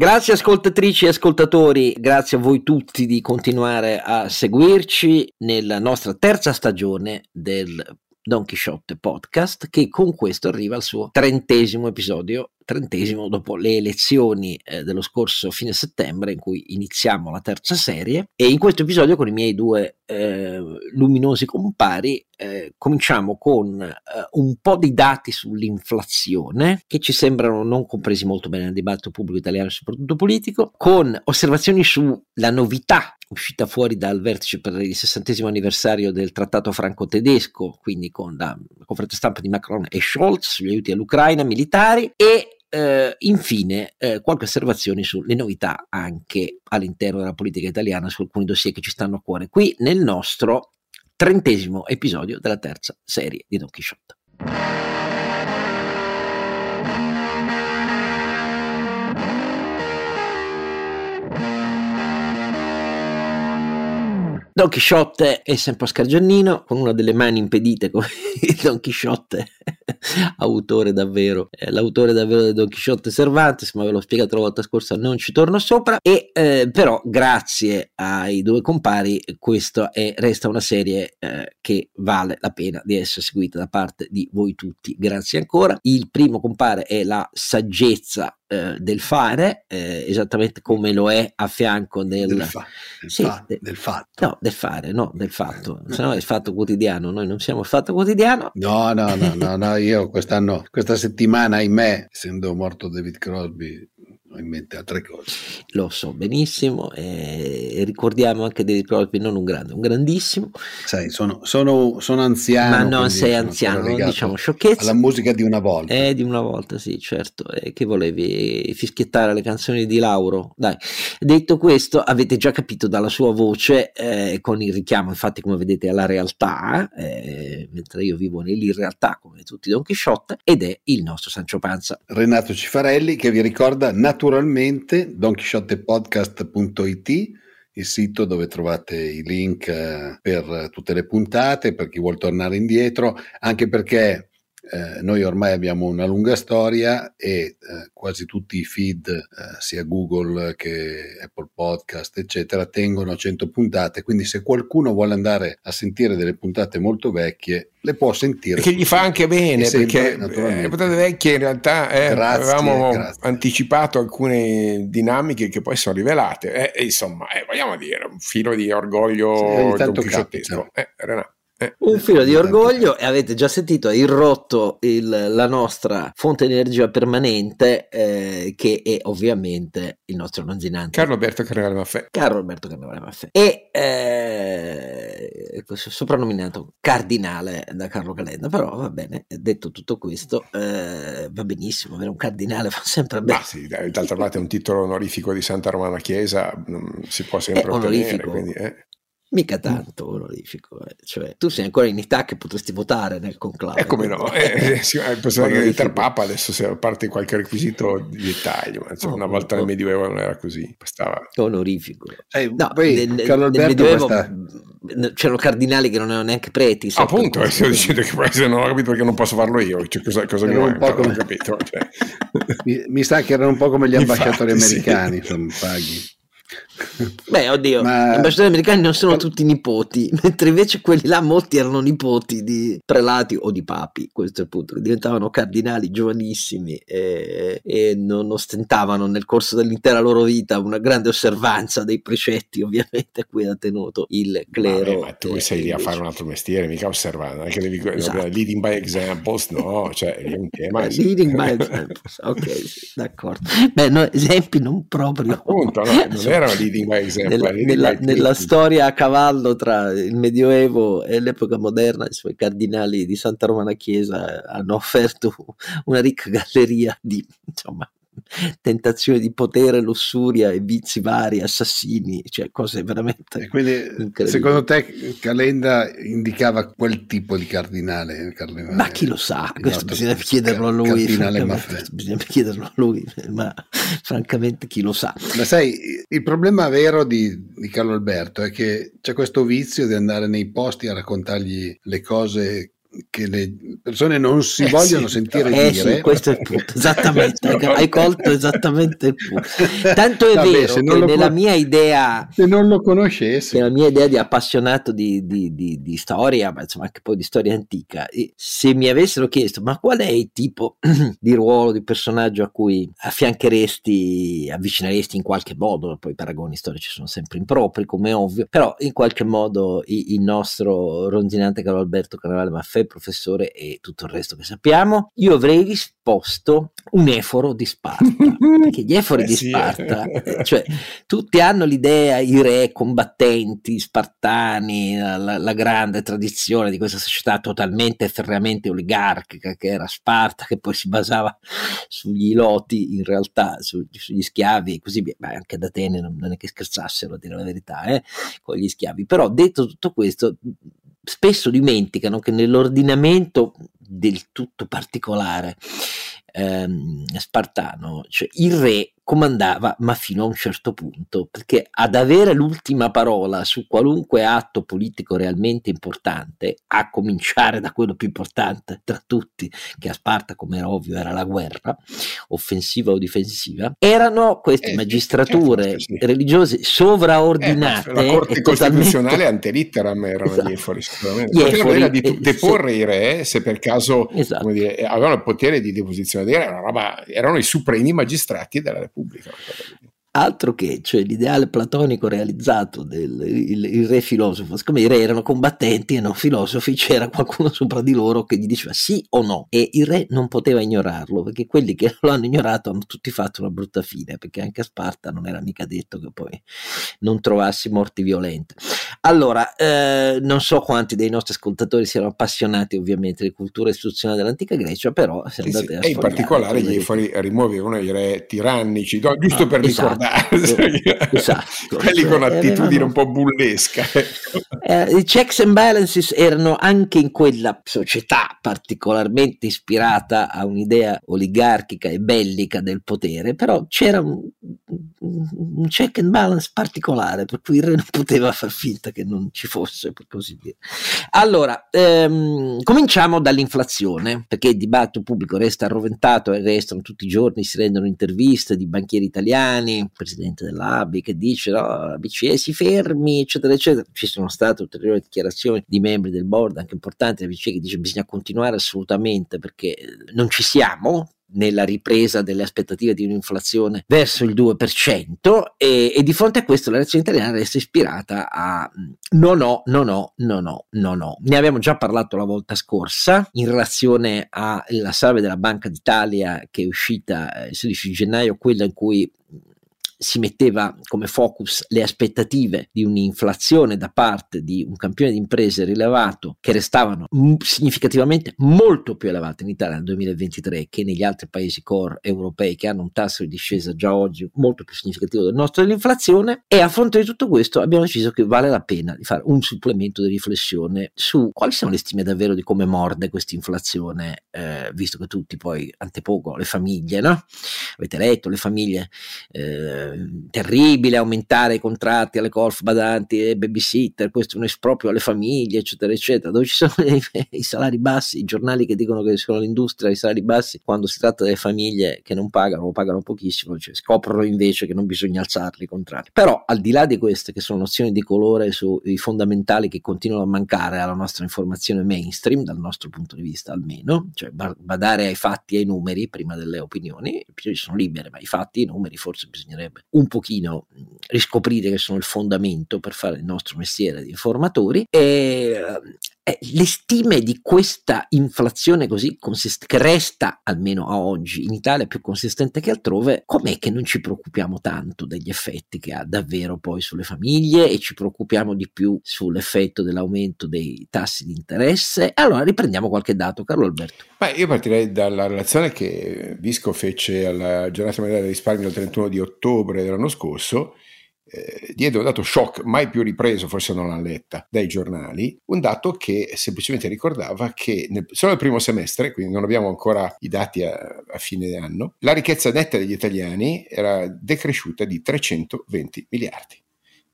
Grazie ascoltatrici e ascoltatori, grazie a voi tutti di continuare a seguirci nella nostra terza stagione del Don Quixote podcast che con questo arriva al suo trentesimo episodio trentesimo dopo le elezioni eh, dello scorso fine settembre in cui iniziamo la terza serie e in questo episodio con i miei due eh, luminosi compari eh, cominciamo con eh, un po' di dati sull'inflazione che ci sembrano non compresi molto bene nel dibattito pubblico italiano soprattutto politico con osservazioni sulla novità uscita fuori dal vertice per il sessantesimo anniversario del trattato franco-tedesco, quindi con la conferenza stampa di Macron e Scholz sugli aiuti all'Ucraina militari e eh, infine, eh, qualche osservazione sulle novità anche all'interno della politica italiana su alcuni dossier che ci stanno a cuore qui nel nostro trentesimo episodio della terza serie di Don Quixote. Don Chisciotte è sempre Oscar Giannino, con una delle mani impedite come Don Chisciotte, autore davvero, eh, l'autore davvero di Don Chisciotte Cervantes, ma ve l'ho spiegato la volta scorsa, non ci torno sopra, e eh, però grazie ai due compari questa resta una serie eh, che vale la pena di essere seguita da parte di voi tutti, grazie ancora. Il primo compare è la saggezza eh, del fare, eh, esattamente come lo è a fianco del, del, fa, del, sì, fa, de, del fatto. No, del fare, no, del fatto. Se no è il fatto quotidiano, noi non siamo il fatto quotidiano. No, no, no, no, no io quest'anno, questa settimana, ahimè, essendo morto David Crosby, in mente altre cose. Lo so benissimo e ricordiamo anche David Crosby non un grande, un grandissimo. Sai, sono, sono, sono anziano. Ma non sei anziano, non diciamo sciocchezza. Alla musica di una volta. Eh, di una volta, sì, certo. Eh, che volevi fischiettare le canzoni di Lauro? Dai, detto questo, avete già capito dalla sua voce, eh, con il richiamo, infatti, come vedete, alla realtà, eh, mentre io vivo nell'irrealtà, come tutti Don Chisciotte, ed è il nostro Sancio Panza. Renato Cifarelli, che vi ricorda naturalmente naturalmente donchisciottepodcast.it il sito dove trovate i link eh, per tutte le puntate, per chi vuole tornare indietro, anche perché eh, noi ormai abbiamo una lunga storia e eh, quasi tutti i feed, eh, sia Google che Apple Podcast, eccetera, tengono 100 puntate. Quindi, se qualcuno vuole andare a sentire delle puntate molto vecchie, le può sentire. Che gli fa anche bene sempre, perché eh, le puntate vecchie in realtà eh, grazie, avevamo grazie. anticipato alcune dinamiche che poi sono rivelate. Eh, insomma, vogliamo dire, un filo di orgoglio sì, don Renato. Eh, un filo di orgoglio e avete già sentito, ha irrotto il, la nostra fonte di energia permanente eh, che è ovviamente il nostro nonzinante. Carlo Alberto Carnevale Maffè. Carlo Alberto Carnevale Maffè. E eh, soprannominato cardinale da Carlo Calenda. Però va bene, detto tutto questo eh, va benissimo, avere un cardinale fa sempre bene. ah, sì, d'altra parte è un titolo onorifico di Santa Romana Chiesa si può sempre è ottenere quindi, eh. Mica tanto onorifico, eh. cioè tu sei ancora in età che potresti votare nel conclave. E eh, come no, eh, eh, sì, possiamo diventare papa adesso se a parte qualche requisito di dettaglio, ma insomma, oh, una volta oh. nel Medioevo non era così, bastava. Onorifico. Eh, no, poi, nel, nel Medioevo questa... c'erano cardinali che non erano neanche preti. Appunto, sto dicendo che non ho capito perché non posso farlo io, cioè, cosa, cosa mi manca, come... non ho capito. Cioè. mi, mi, sa che erano un po' come gli ambasciatori Infatti, americani, sì. insomma, paghi. Beh, oddio, Ma... gli ambasciatori americani non sono tutti nipoti, mentre invece quelli là molti erano nipoti di prelati o di papi, questo è il punto, diventavano cardinali giovanissimi e, e non ostentavano nel corso dell'intera loro vita una grande osservanza dei precetti, ovviamente, a cui ha tenuto il clero. Ma, ma tu sei lì a fare un altro mestiere, mica osservare, non è che devi esatto. leading by examples, no, cioè è un tema. leading by examples, ok, d'accordo. Beh, no, esempi non proprio. Appunto, no, non erano leading. Nella, nella, nella storia a cavallo tra il Medioevo e l'epoca moderna, i suoi cardinali di Santa Romana Chiesa hanno offerto una ricca galleria di insomma, tentazione di potere, lussuria e vizi vari, assassini, cioè cose veramente. quindi, secondo te, Calenda indicava quel tipo di cardinale? cardinale ma chi lo sa? Questo bisogna chiederlo a lui. Bisogna chiederlo a lui, ma francamente chi lo sa. Ma sai, il problema vero di, di Carlo Alberto è che c'è questo vizio di andare nei posti a raccontargli le cose che le persone non si eh vogliono sì, sentire eh dire. Sì, questo è il punto, esattamente, hai colto esattamente il punto. Tanto è Vabbè, vero che nella con... mia idea... Se non lo conoscessi. Nella mia idea di appassionato di, di, di, di storia, ma insomma anche poi di storia antica, se mi avessero chiesto ma qual è il tipo di ruolo, di personaggio a cui affiancheresti, avvicineresti in qualche modo, poi i paragoni storici sono sempre impropri come ovvio, però in qualche modo il, il nostro ronzinante Carlo Alberto Carnevale Maffei il professore e tutto il resto che sappiamo, io avrei risposto un eforo di Sparta, perché gli efori eh di Sparta, eh, cioè tutti hanno l'idea, i re combattenti, spartani, la, la, grande tradizione di questa società totalmente ferreamente oligarchica che era Sparta, che poi si basava sugli loti in realtà, su, sugli schiavi e così via, ma anche ad Atene non, non è che scherzassero a dire la verità, eh, con gli schiavi, però detto tutto questo spesso dimenticano che nell'ordinamento del tutto particolare ehm, spartano, cioè il re comandava, ma fino a un certo punto, perché ad avere l'ultima parola su qualunque atto politico realmente importante, a cominciare da quello più importante tra tutti, che a Sparta, come era ovvio, era la guerra, offensiva o difensiva, erano queste eh, magistrature certo, sì. religiose sovraordinate. Eh, la Corte Costituzionale antelitteram erano esatto. gli efori, sicuramente. Efori, di eh, deporre i re se per caso esatto. dire, avevano il potere di deposizione di re, erano i supremi magistrati della Repubblica pública. Altro che, cioè l'ideale platonico realizzato del il, il re filosofo, siccome i re erano combattenti e non filosofi, c'era qualcuno sopra di loro che gli diceva sì o no. E il re non poteva ignorarlo perché quelli che lo hanno ignorato hanno tutti fatto una brutta fine perché anche a Sparta non era mica detto che poi non trovassi morti violente. Allora, eh, non so quanti dei nostri ascoltatori siano appassionati ovviamente di cultura istituzionale dell'antica Grecia, però se andate sì, a E in particolare gli efori rimuovevano i re tirannici, giusto ah, per esatto ricordare esatto, quelli con cioè, attitudine erano, un po' bullesca. Ecco. Eh, I checks and balances erano anche in quella società particolarmente ispirata a un'idea oligarchica e bellica del potere, però c'era un, un check and balance particolare, per cui il re non poteva far finta che non ci fosse, per così dire. Allora, ehm, cominciamo dall'inflazione, perché il dibattito pubblico resta arroventato e restano tutti i giorni, si rendono interviste di banchieri italiani, presidente dell'ABI, che dice no, la BCE si fermi, eccetera, eccetera. Ci sono state ulteriori dichiarazioni di membri del board, anche importanti della BCE, che dice bisogna continuare assolutamente perché non ci siamo, nella ripresa delle aspettative di un'inflazione verso il 2% e, e, di fronte a questo la reazione italiana resta ispirata a no no no no no no no no ne abbiamo già parlato la volta scorsa in relazione alla salve della Banca d'Italia che è uscita il 16 gennaio quella in cui si metteva come focus le aspettative di un'inflazione da parte di un campione di imprese rilevato che restavano significativamente molto più elevate in Italia nel 2023 che negli altri paesi core europei che hanno un tasso di discesa già oggi molto più significativo del nostro dell'inflazione e a fronte di tutto questo abbiamo deciso che vale la pena di fare un supplemento di riflessione su quali sono le stime davvero di come morde questa inflazione eh, visto che tutti poi antepoco le famiglie no? avete letto le famiglie eh, terribile aumentare i contratti alle golf badanti e babysitter, questo è un esproprio alle famiglie, eccetera, eccetera, dove ci sono i, i salari bassi, i giornali che dicono che sono l'industria i salari bassi, quando si tratta delle famiglie che non pagano o pagano pochissimo, cioè scoprono invece che non bisogna alzarli i contratti. Però al di là di queste che sono nozioni di colore sui fondamentali che continuano a mancare alla nostra informazione mainstream, dal nostro punto di vista almeno, cioè badare ai fatti e ai numeri prima delle opinioni, sono libere, ma i fatti e i numeri forse bisognerebbe un pochino riscoprire che sono il fondamento per fare il nostro mestiere di informatori e eh, le stime di questa inflazione così consistente, che resta almeno a oggi in Italia più consistente che altrove, com'è che non ci preoccupiamo tanto degli effetti che ha davvero poi sulle famiglie e ci preoccupiamo di più sull'effetto dell'aumento dei tassi di interesse? Allora riprendiamo qualche dato, Carlo Alberto. Beh, io partirei dalla relazione che Visco fece alla giornata mondiale del risparmio il 31 di ottobre dell'anno scorso eh, diede un dato shock mai più ripreso, forse non l'ha letta, dai giornali, un dato che semplicemente ricordava che nel, solo nel primo semestre, quindi non abbiamo ancora i dati a, a fine anno, la ricchezza netta degli italiani era decresciuta di 320 miliardi,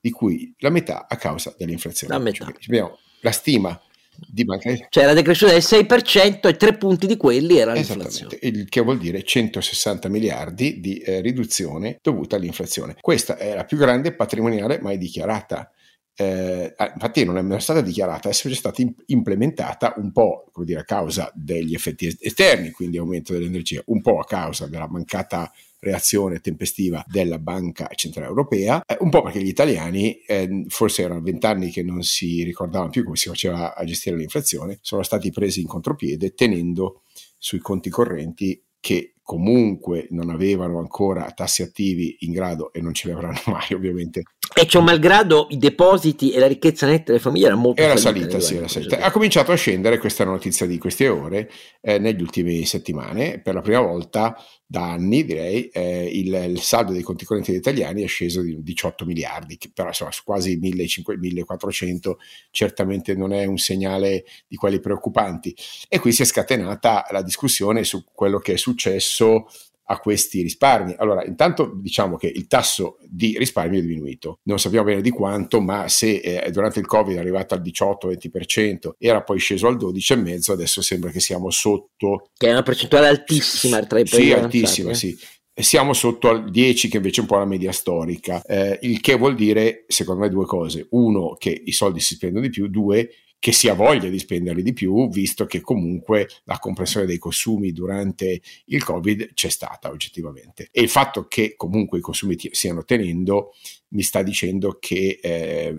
di cui la metà a causa dell'inflazione. La metà. Cioè, abbiamo la stima di banca. Cioè la decrescita del 6% e tre punti di quelli era l'inflazione. Il che vuol dire 160 miliardi di eh, riduzione dovuta all'inflazione. Questa è la più grande patrimoniale mai dichiarata. Eh, ah, infatti non è stata dichiarata, è sempre stata implementata un po' come dire, a causa degli effetti esterni, quindi aumento dell'energia, un po' a causa della mancata reazione tempestiva della Banca Centrale Europea, eh, un po' perché gli italiani, eh, forse erano vent'anni che non si ricordavano più come si faceva a gestire l'inflazione, sono stati presi in contropiede tenendo sui conti correnti che comunque non avevano ancora tassi attivi in grado e non ce li avranno mai ovviamente. E ciò malgrado i depositi e la ricchezza netta delle famiglie era molto era salita, sì, era salita. Ha cominciato a scendere questa notizia di queste ore eh, negli ultimi settimane, per la prima volta da anni direi, eh, il, il, saldo dei conti correnti degli italiani è sceso di 18 miliardi, che però insomma, su quasi 1400 certamente non è un segnale di quelli preoccupanti. E qui si è scatenata la discussione su quello che è successo a questi risparmi. Allora, intanto diciamo che il tasso di risparmio è diminuito, non sappiamo bene di quanto, ma se eh, durante il Covid è arrivato al 18-20%, era poi sceso al 12,5%, adesso sembra che siamo sotto... Che è una percentuale altissima tra i paesi. Sì, altissima, sì. Siamo sotto al 10, che invece è un po' la media storica, eh, il che vuol dire, secondo me, due cose. Uno, che i soldi si spendono di più, due, che si ha voglia di spenderli di più, visto che comunque la compressione dei consumi durante il Covid c'è stata oggettivamente. E il fatto che comunque i consumi t- stiano tenendo mi sta dicendo che, eh,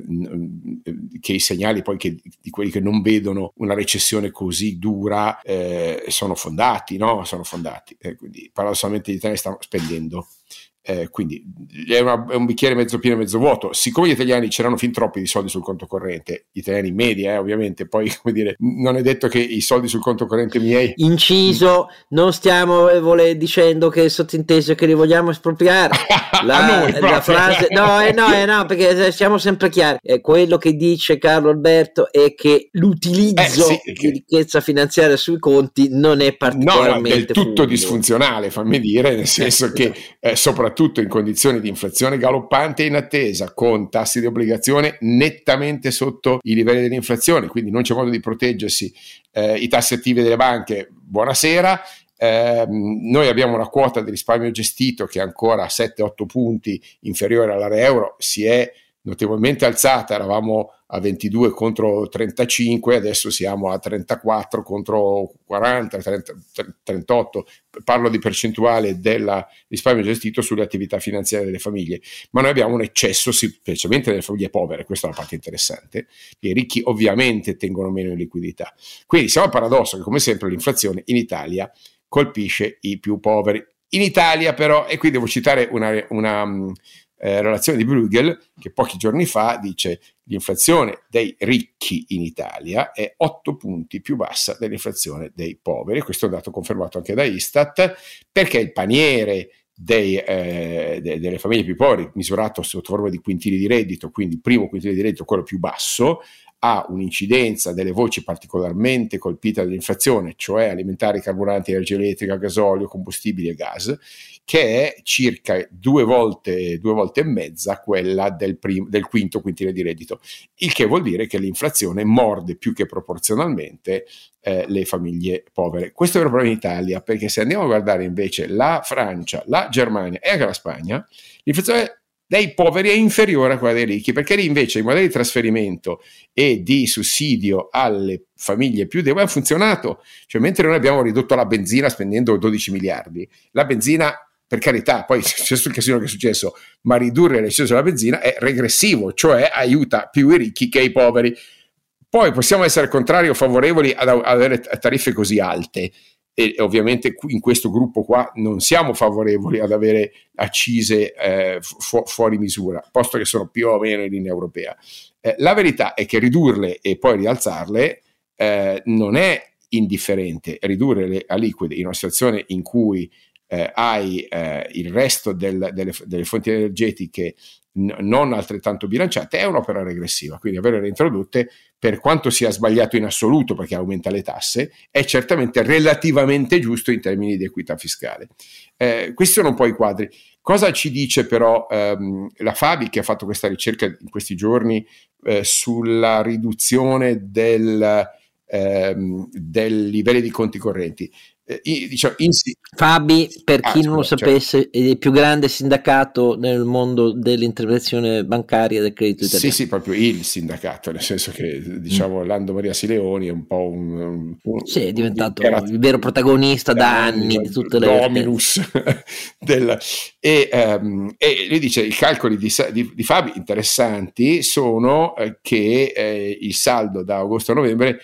che i segnali poi che, di quelli che non vedono una recessione così dura eh, sono fondati, no? Sono fondati. Eh, quindi paradossalmente gli italiani stanno spendendo eh, quindi è, una, è, un bicchiere mezzo pieno e mezzo vuoto. Siccome gli italiani c'erano fin troppi di soldi sul conto corrente, gli italiani media, eh, ovviamente, poi come dire, non è detto che i soldi sul conto corrente miei. Inciso, non stiamo eh, vole, dicendo che è sottinteso che li vogliamo espropriare. La, noi, la frase, no, eh, no, eh, no, perché siamo sempre chiari. Eh, quello che dice Carlo Alberto è che l'utilizzo sì, di ricchezza finanziaria sui conti non è particolarmente. No, è del tutto fungo. disfunzionale, fammi dire, nel senso che soprattutto soprattutto in condizioni di inflazione galoppante e in attesa, con tassi di obbligazione nettamente sotto i livelli dell'inflazione, quindi non c'è modo di proteggersi. Eh, I tassi attivi delle banche, buonasera. Eh, noi abbiamo una quota di risparmio gestito che è ancora 7-8 punti inferiore all'area euro, si è notevolmente alzata, eravamo a 22 contro 35, adesso siamo a 34 contro 40, 30, 38, parlo di percentuale del risparmio gestito sulle attività finanziarie delle famiglie, ma noi abbiamo un eccesso specialmente delle famiglie povere, questa è la parte interessante, i ricchi ovviamente tengono meno in liquidità. Quindi siamo al paradosso che come sempre l'inflazione in Italia colpisce i più poveri. In Italia però, e qui devo citare una, una eh, relazione di Bruegel che pochi giorni fa dice l'inflazione dei ricchi in Italia è 8 punti più bassa dell'inflazione dei poveri. Questo è un dato confermato anche da Istat perché il paniere dei, eh, de, delle famiglie più povere, misurato sotto forma di quintili di reddito, quindi il primo quintile di reddito, quello più basso, ha un'incidenza delle voci particolarmente colpite dall'inflazione, cioè alimentari, carburanti, energia elettrica, gasolio, combustibili e gas, che è circa due volte, due volte e mezza quella del, prim- del quinto quintile di reddito, il che vuol dire che l'inflazione morde più che proporzionalmente eh, le famiglie povere. Questo è il problema in Italia, perché se andiamo a guardare invece la Francia, la Germania e anche la Spagna, l'inflazione dei poveri è inferiore a quella dei ricchi, perché lì invece i modelli di trasferimento e di sussidio alle famiglie più deboli hanno funzionato. Cioè, mentre noi abbiamo ridotto la benzina spendendo 12 miliardi, la benzina, per carità, poi è successo il casino che è successo, ma ridurre l'eccesso della benzina è regressivo, cioè aiuta più i ricchi che i poveri. Poi possiamo essere al contrario favorevoli ad avere tariffe così alte e ovviamente in questo gruppo qua non siamo favorevoli ad avere accise eh, fu- fuori misura, posto che sono più o meno in linea europea. Eh, la verità è che ridurle e poi rialzarle eh, non è indifferente. Ridurre le aliquote in una situazione in cui eh, hai eh, il resto del, delle, delle, fonti energetiche n- non altrettanto bilanciate è un'opera regressiva. Quindi avere reintrodotte, per quanto sia sbagliato in assoluto perché aumenta le tasse, è certamente relativamente giusto in termini di equità fiscale. Eh, questi sono un po' i quadri. Cosa ci dice però ehm, la Fabi che ha fatto questa ricerca in questi giorni eh, sulla riduzione del ehm, dei livelli di conti correnti. Eh, diciamo, in, Fabi, per ah, chi non lo certo. sapesse, certo. è il più grande sindacato nel mondo dell'intervenzione bancaria del credito italiano. Sì, sì, proprio il sindacato, nel senso che diciamo mm. Lando Maria Sileoni è un po' un... un sì, è diventato un il vero protagonista da anni di tutte le... Dominus. del, e, um, e, lui dice i calcoli di, di, di Fabi interessanti sono eh, che eh, il saldo da agosto a novembre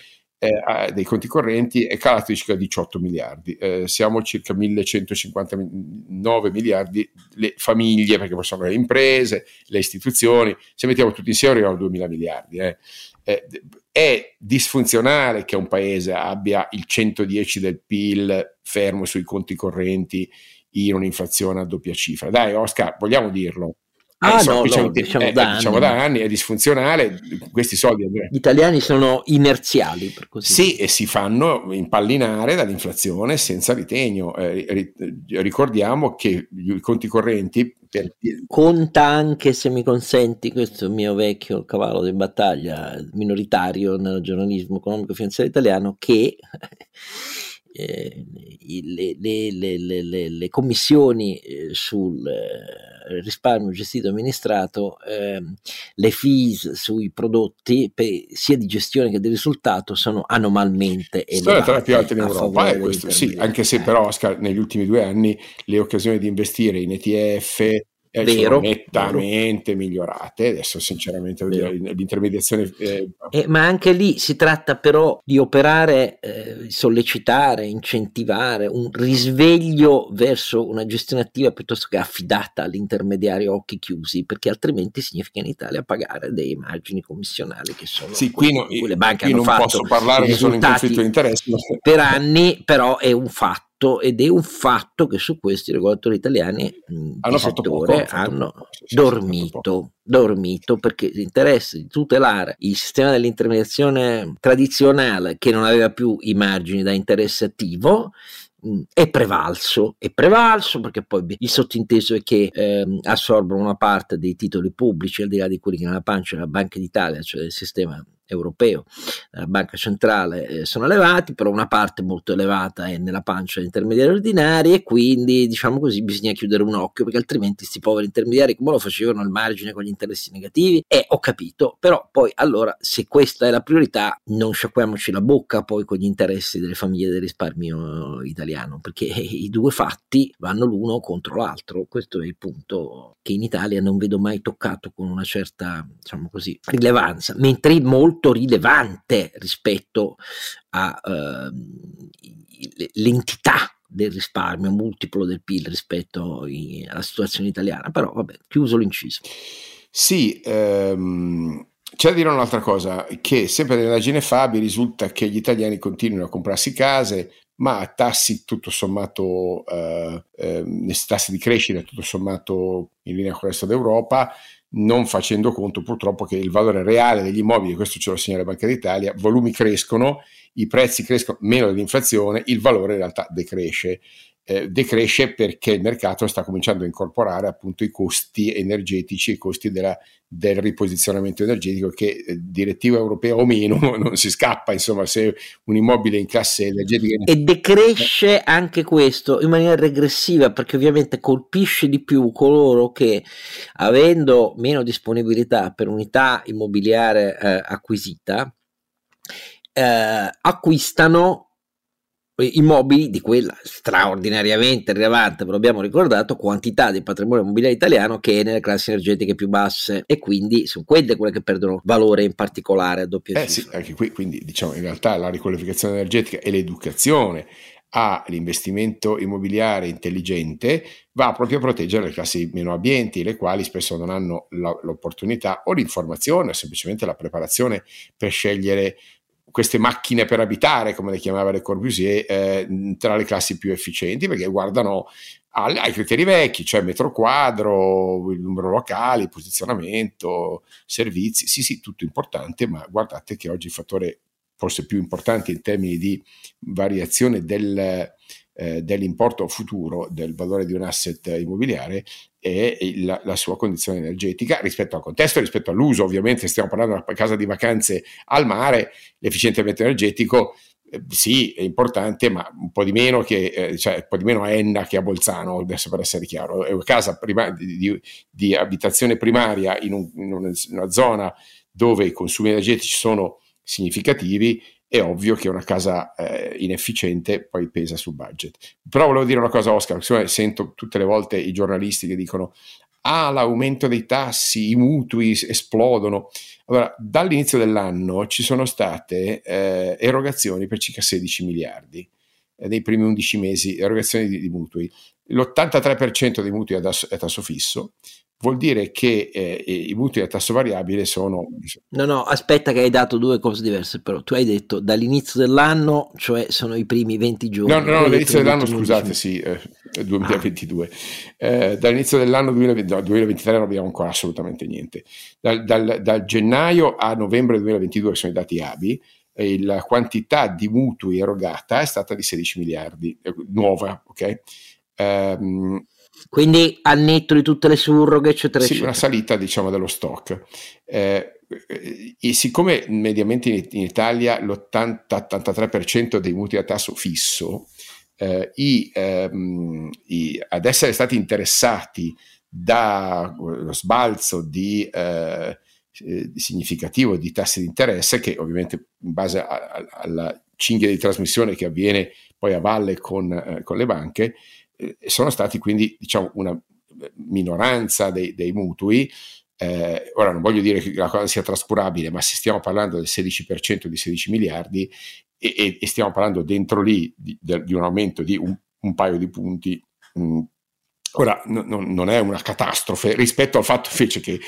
eh, dei conti correnti è calato di circa 18 miliardi. Eh, siamo circa 1159 miliardi le famiglie, perché sono le imprese, le istituzioni, se mettiamo tutti insieme arriviamo a 2000 miliardi. Eh. Eh, è disfunzionale che un paese abbia il 110 del PIL fermo sui conti correnti in un'inflazione a doppia cifra. Dai, Oscar, vogliamo dirlo. Ah, no, diciamo, no, diciamo, eh, da, diciamo anni. da anni, è disfunzionale, questi soldi... Gli italiani sono inerziali, per così Sì, e si fanno impallinare dall'inflazione senza ritegno. Eh, ricordiamo che i conti correnti... Per... Conta anche, se mi consenti, questo è mio vecchio cavallo di battaglia minoritario nel giornalismo economico-finanziario italiano, che... Eh, le, le, le, le, commissioni eh, sul eh, risparmio gestito e amministrato, ehm, le fees sui prodotti per, sia di gestione che di risultato sono anormalmente elevate. Sono tra le più alte in Europa, eh, questo, sì, anche se però Oscar, negli ultimi due anni le occasioni di investire in ETF eh, vero, nettamente vero. migliorate. Adesso, sinceramente, l'intermediazione. Eh, eh, ma anche lì si tratta però di operare, eh, sollecitare, incentivare un risveglio verso una gestione attiva piuttosto che affidata all'intermediario a occhi chiusi, perché altrimenti significa in Italia pagare dei margini commissionali che sono sì, qui, no, le banche qui hanno non fatto. posso parlare che sono in conflitto di interesse per anni, però è un fatto fatto ed è un fatto che su questo i regolatori italiani hanno, settore, poco, hanno poco, dormito, dormito perché l'interesse di tutelare il sistema dell'intermediazione tradizionale che non aveva più i margini da interesse attivo è prevalso, è prevalso perché poi il sottinteso è che eh, assorbono una parte dei titoli pubblici al di là di quelli che nella pancia della Banca d'Italia, cioè del sistema europeo, la banca centrale eh, sono elevati, però una parte molto elevata è nella pancia degli intermediari ordinari e quindi diciamo così bisogna chiudere un occhio perché altrimenti questi poveri intermediari come lo facevano al margine con gli interessi negativi? E ho capito, però poi allora se questa è la priorità non sciacquiamoci la bocca poi con gli interessi delle famiglie del risparmio italiano perché i due fatti vanno l'uno contro l'altro, questo è il punto che in Italia non vedo mai toccato con una certa diciamo così rilevanza, mentre molti molto rilevante rispetto all'entità ehm, uh, del risparmio, multiplo del PIL rispetto i, alla situazione italiana, però vabbè, chiuso l'inciso. Sì, ehm, c'è da dire un'altra cosa, che sempre nell'agine Fabi risulta che gli italiani continuino a comprarsi case, ma a tassi tutto sommato, eh, eh, tassi di crescita tutto sommato in linea con il resto d'Europa, non facendo conto purtroppo che il valore reale degli immobili, questo ce lo segna la Banca d'Italia, volumi crescono, i prezzi crescono meno dell'inflazione, il valore in realtà decresce eh, decresce perché il mercato sta cominciando a incorporare appunto i costi energetici, i costi della, del riposizionamento energetico che eh, direttiva europea o meno non si scappa, insomma se un immobile in classe energetica... E decresce anche questo in maniera regressiva perché ovviamente colpisce di più coloro che avendo meno disponibilità per unità immobiliare eh, acquisita, eh, acquistano immobili di quella straordinariamente rilevante, ve lo abbiamo ricordato, quantità di patrimonio immobiliare italiano che è nelle classi energetiche più basse e quindi sono quelle quelle che perdono valore in particolare a doppia eh sì, anche qui quindi diciamo in realtà la riqualificazione energetica e l'educazione all'investimento immobiliare intelligente va proprio a proteggere le classi meno abbienti, le quali spesso non hanno la, l'opportunità o l'informazione o semplicemente la preparazione per scegliere queste macchine per abitare, come le chiamava Le Corbusier, eh, tra le classi più efficienti, perché guardano ai, ai criteri vecchi, cioè metro quadro, il numero locale, posizionamento, servizi, sì sì, tutto importante, ma guardate che oggi il fattore forse più importante in termini di variazione del, eh, dell'importo futuro del valore di un asset immobiliare e la, la, sua condizione energetica rispetto al contesto, rispetto all'uso. Ovviamente stiamo parlando di una casa di vacanze al mare, l'efficientamento energetico eh, sì, è importante, ma un po' di meno che, eh, cioè, un po' di meno a Enna che a Bolzano, adesso per essere chiaro. È una casa prima, di, di, di, abitazione primaria in, un, in, una zona dove i consumi energetici sono significativi, è ovvio che una casa eh, inefficiente poi pesa sul budget. Però volevo dire una cosa, Oscar, sento tutte le volte i giornalisti che dicono ah, l'aumento dei tassi, i mutui esplodono. Allora, dall'inizio dell'anno ci sono state eh, erogazioni per circa 16 miliardi eh, nei primi 11 mesi, erogazioni di, di mutui. L'83% dei mutui è a tasso fisso, vuol dire che eh, i mutui a tasso variabile sono... No, no, aspetta che hai dato due cose diverse, però tu hai detto dall'inizio dell'anno, cioè sono i primi 20 giorni. No, no, no dall'inizio dell'anno, scusate, sì, eh, 2022. Ah. Eh, dall'inizio dell'anno 2020, no, 2023 non abbiamo ancora assolutamente niente. Dal, dal, dal gennaio a novembre 2022, che sono i dati ABI, la quantità di mutui erogata è stata di 16 miliardi, eh, nuova, ok? Um, quindi al netto di tutte le surroghe, eccetera, sì, eccetera. una salita, diciamo, dello stock. Eh, e siccome mediamente in, in Italia l'80-83% dei mutui a tasso fisso, eh, i, ehm, i, ad essere stati interessati dallo sbalzo di, eh, eh, significativo di tassi di interesse, che ovviamente in base a, a, alla cinghia di trasmissione che avviene poi a valle con, eh, con le banche, eh, sono stati quindi diciamo, una minoranza dei, dei mutui. Eh, ora non voglio dire che la cosa sia trascurabile, ma se stiamo parlando del 16% di 16 miliardi e, e, e stiamo parlando dentro lì di, di un aumento di un, un paio di punti, mh, mm, ora no, non è una catastrofe rispetto al fatto invece che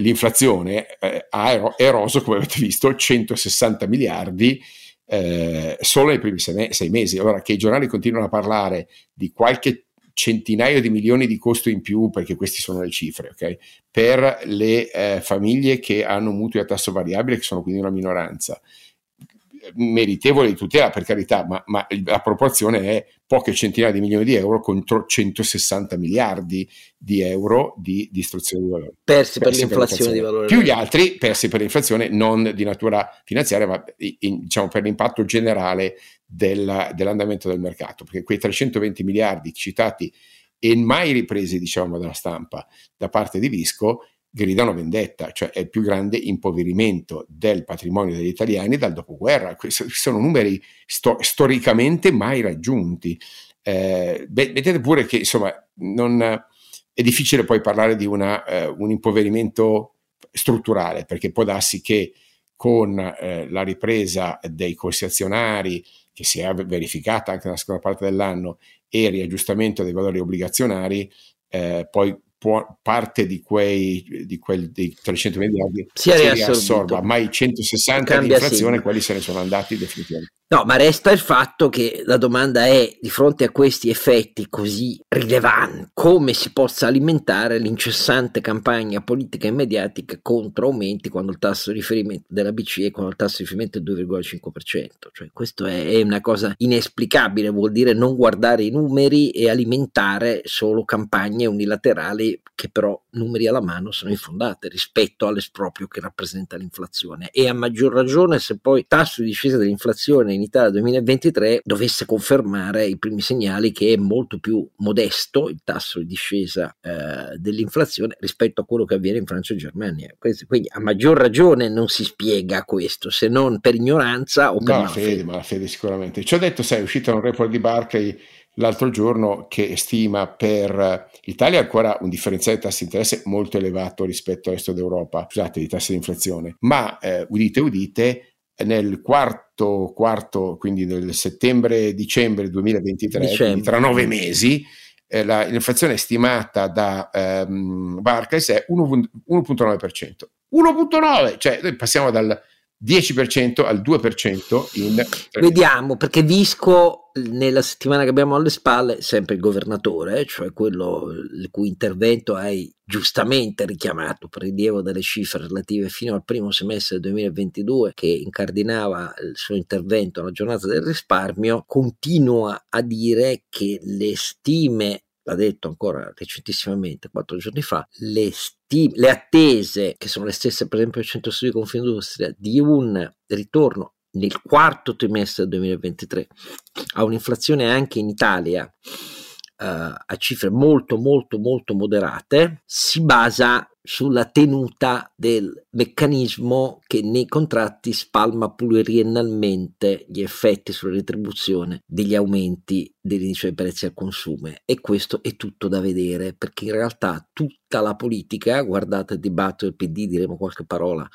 l'inflazione eh, ha eroso, come avete visto, 160 miliardi eh, solo nei primi sei, mesi. Allora che i giornali continuano a parlare di qualche centinaio di milioni di costo in più, perché queste sono le cifre, ok? Per le eh, famiglie che hanno mutui a tasso variabile, che sono quindi una minoranza meritevole di tutela per carità, ma, ma, la proporzione è poche centinaia di milioni di euro contro 160 miliardi di euro di distruzione di valore. Persi, persi per, l'inflazione per di valore. Più gli altri persi per l'inflazione non di natura finanziaria, ma in, diciamo per l'impatto generale della, dell'andamento del mercato, perché quei 320 miliardi citati e mai ripresi diciamo dalla stampa da parte di Visco gridano vendetta, cioè è il più grande impoverimento del patrimonio degli italiani dal dopoguerra. Questi sono numeri sto- storicamente mai raggiunti. Eh, vedete pure che insomma non, è difficile poi parlare di una, eh, un impoverimento strutturale, perché può darsi che con eh, la ripresa dei corsi azionari, che si è verificata anche nella seconda parte dell'anno, e il riaggiustamento dei valori obbligazionari, eh, poi può, parte di quei, di quel, dei 300 miliardi si, si riassorba, ma i 160 di inflazione, quelli se ne sono andati definitivamente. No, ma resta il fatto che la domanda è, di fronte a questi effetti così rilevanti, come si possa alimentare l'incessante campagna politica e mediatica contro aumenti quando il tasso di riferimento della BCE, quando il tasso di riferimento è 2,5%. Cioè, questo è, è una cosa inesplicabile, vuol dire non guardare i numeri e alimentare solo campagne unilaterali che però numeri alla mano sono infondate rispetto all'esproprio che rappresenta l'inflazione. E a maggior ragione se poi il tasso di discesa dell'inflazione in Italia 2023 dovesse confermare i primi segnali che è molto più modesto il tasso di discesa eh, dell'inflazione rispetto a quello che avviene in Francia e Germania. Quindi a maggior ragione non si spiega questo, se non per ignoranza o per no, fede, ma la fede sicuramente. Ci ho detto, sai, è uscito un report di Barclay l'altro giorno che stima per l'Italia ancora un differenziale di tassi di interesse molto elevato rispetto al resto d'Europa, scusate, di tassi di inflazione, ma eh, udite udite, nel quarto, quarto, quindi nel settembre-dicembre 2023, dicembre. tra nove mesi, eh, la, l'inflazione stimata da ehm, Barclays è 1,9%. 1,9, cioè noi passiamo dal 10% al 2% in... Vediamo, perché Visco nella settimana che abbiamo alle spalle, sempre il governatore, cioè quello il cui intervento hai giustamente richiamato per rilievo delle cifre relative fino al primo semestre del 2022, che incardinava il suo intervento alla giornata del risparmio, continua a dire che le stime l'ha detto ancora recentissimamente, quattro giorni fa, le, stime, le attese, che sono le stesse per esempio del Centro Studi di Confindustria, di un ritorno nel quarto trimestre del 2023 a un'inflazione anche in Italia uh, a cifre molto molto molto moderate, si basa sulla tenuta del meccanismo che nei contratti spalma pluriennalmente gli effetti sulla retribuzione degli aumenti dell'indice dei prezzi al consumo. E questo è tutto da vedere perché in realtà tutta la politica, guardate il dibattito del PD, diremo qualche parola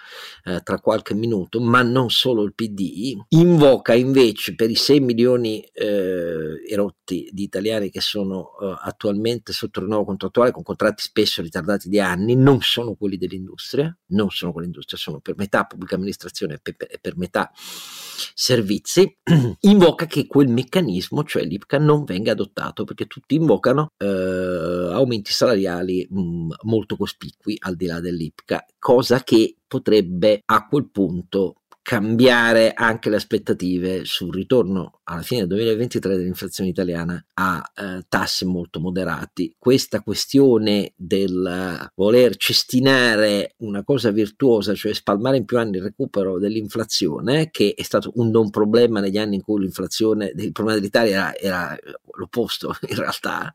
eh, tra qualche minuto, ma non solo il PD, invoca invece per i 6 milioni eh, erotti di italiani che sono eh, attualmente sotto rinnovo contrattuale con contratti spesso ritardati di anni, non sono quelli dell'industria, non sono quelli dell'industria, sono per metà pubblica amministrazione e per, per, metà servizi, invoca che quel meccanismo, cioè l'IPCA, non venga adottato perché tutti invocano eh, aumenti salariali mh, mm, molto cospicui al di là dell'IPCA, cosa che potrebbe a quel punto cambiare anche le aspettative sul ritorno alla fine del 2023 dell'inflazione italiana a eh, tassi molto moderati. Questa questione del voler cestinare una cosa virtuosa, cioè spalmare in più anni il recupero dell'inflazione, che è stato un non problema negli anni in cui l'inflazione, il problema dell'Italia era, era l'opposto in realtà,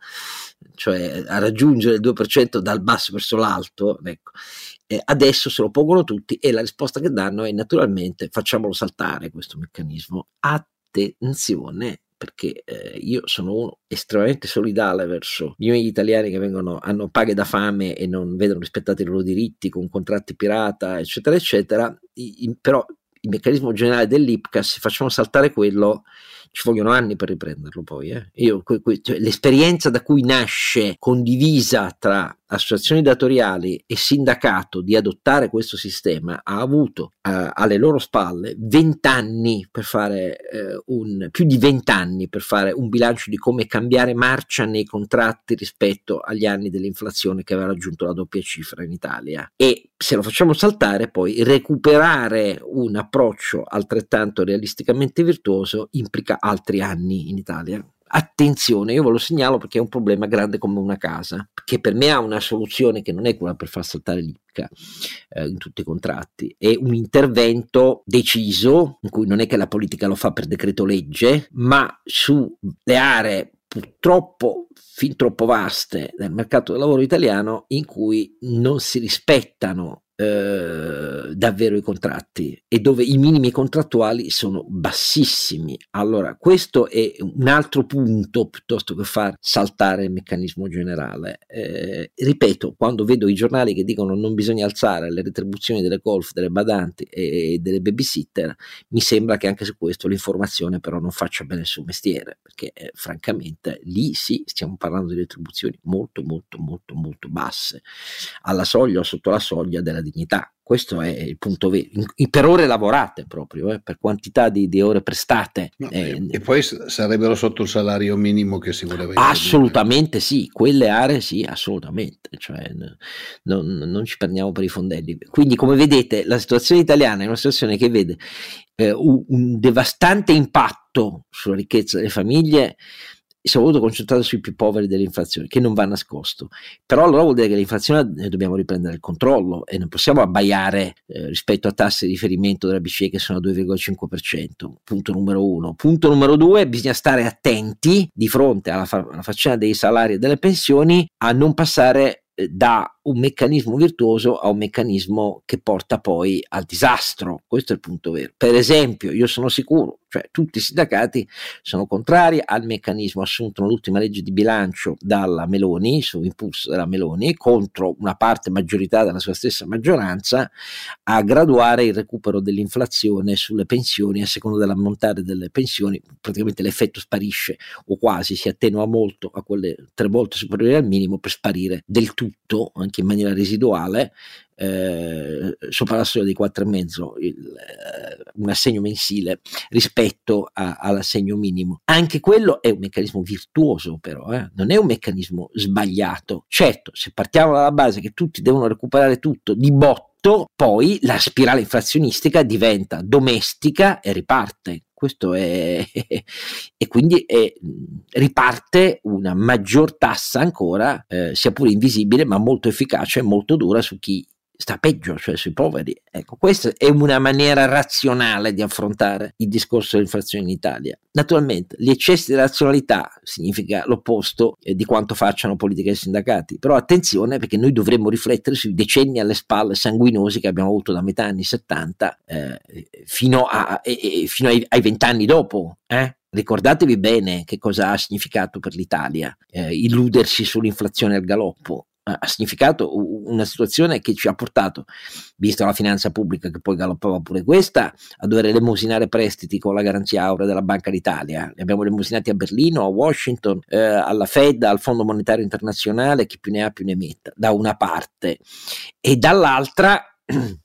cioè a raggiungere il 2% dal basso verso l'alto, ecco eh, adesso se lo pongono tutti e la risposta che danno è naturalmente facciamolo saltare questo meccanismo. Attenzione perché eh, io sono uno estremamente solidale verso i miei italiani che vengono, hanno paghe da fame e non vedono rispettati i loro diritti con contratti pirata, eccetera, eccetera. I, i, però il meccanismo generale dell'IPCAS, se facciamo saltare quello, ci vogliono anni per riprenderlo poi. Eh. Io, que, que, cioè, l'esperienza da cui nasce condivisa tra associazioni datoriali e sindacato di adottare questo sistema ha avuto eh, alle loro spalle 20 anni per fare eh, un più di 20 anni per fare un bilancio di come cambiare marcia nei contratti rispetto agli anni dell'inflazione che aveva raggiunto la doppia cifra in Italia e se lo facciamo saltare poi recuperare un approccio altrettanto realisticamente virtuoso implica altri anni in Italia. Attenzione, io ve lo segnalo perché è un problema grande come una casa, che per me ha una soluzione che non è quella per far saltare l'IPCA eh, in tutti i contratti, è un intervento deciso, in cui non è che la politica lo fa per decreto legge, ma sulle aree purtroppo fin troppo vaste del mercato del lavoro italiano in cui non si rispettano eh, davvero i contratti e dove i minimi contrattuali sono bassissimi. Allora, questo è un altro punto piuttosto che far saltare il meccanismo generale. Eh, ripeto, quando vedo i giornali che dicono non bisogna alzare le retribuzioni delle golf, delle badanti e delle babysitter, mi sembra che anche su questo l'informazione però non faccia bene il suo mestiere, perché eh, francamente lì sì, stiamo parlando di retribuzioni molto molto molto molto basse, alla soglia o sotto la soglia della dignità. Questo è il punto vero, per ore lavorate proprio, eh, per quantità di, di ore prestate. No, eh, e poi sarebbero sotto il salario minimo che si voleva Assolutamente sì, quelle aree sì, assolutamente, cioè, non, non, ci prendiamo per i fondelli. Quindi come vedete la situazione italiana è una situazione che vede eh, un, un devastante impatto sulla ricchezza delle famiglie, soprattutto concentrato sui più poveri dell'inflazione, che non va nascosto. Però allora vuol dire che l'inflazione ne dobbiamo riprendere il controllo e non possiamo abbaiare eh, rispetto a tassi di riferimento della BCE che sono a 2,5%. Punto numero uno. Punto numero due, bisogna stare attenti di fronte alla, fa- alla faccenda dei salari e delle pensioni a non passare eh, da un meccanismo virtuoso a un meccanismo che porta poi al disastro. Questo è il punto vero. Per esempio, io sono sicuro, cioè tutti i sindacati sono contrari al meccanismo assunto nell'ultima legge di bilancio dalla Meloni, su impulso della Meloni, contro una parte maggioritaria della sua stessa maggioranza, a graduare il recupero dell'inflazione sulle pensioni a seconda dell'ammontare delle pensioni, praticamente l'effetto sparisce o quasi si attenua molto a quelle tre volte superiori al minimo per sparire del tutto, anche in maniera residuale eh, sopra la soglia dei 4,5 il, eh, un assegno mensile rispetto a, all'assegno minimo. Anche quello è un meccanismo virtuoso però, eh? non è un meccanismo sbagliato. Certo, se partiamo dalla base che tutti devono recuperare tutto di botto, poi la spirale inflazionistica diventa domestica e riparte. Questo è, e quindi è, riparte una maggior tassa ancora, eh, sia pure invisibile, ma molto efficace e molto dura su chi sta peggio, cioè sui poveri. Ecco, questa è una maniera razionale di affrontare il discorso dell'inflazione in Italia. Naturalmente, gli eccessi di razionalità significa l'opposto eh, di quanto facciano politiche e sindacati, però attenzione perché noi dovremmo riflettere sui decenni alle spalle sanguinosi che abbiamo avuto da metà anni 70 eh, fino, a, eh, fino, ai vent'anni dopo. Eh? Ricordatevi bene che cosa ha significato per l'Italia eh, illudersi sull'inflazione al galoppo ha significato una situazione che ci ha portato, vista la finanza pubblica che poi galoppava pure questa, a dover elemosinare prestiti con la garanzia aurea della Banca d'Italia. Li abbiamo elemosinati a Berlino, a Washington, eh, alla Fed, al Fondo Monetario Internazionale, chi più ne ha più ne metta, da una parte. E dall'altra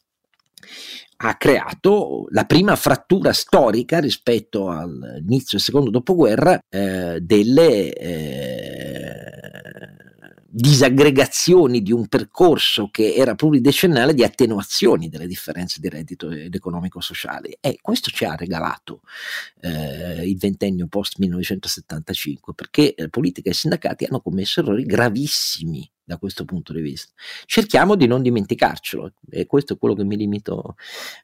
ha creato la prima frattura storica rispetto all'inizio del secondo dopoguerra eh, delle... Eh, disaggregazioni di un percorso che era pluridecennale di attenuazioni delle differenze di reddito ed economico-sociali e questo ci ha regalato eh, il ventennio post 1975 perché eh, politica e sindacati hanno commesso errori gravissimi da questo punto di vista. Cerchiamo di non dimenticarcelo e questo è quello che mi limito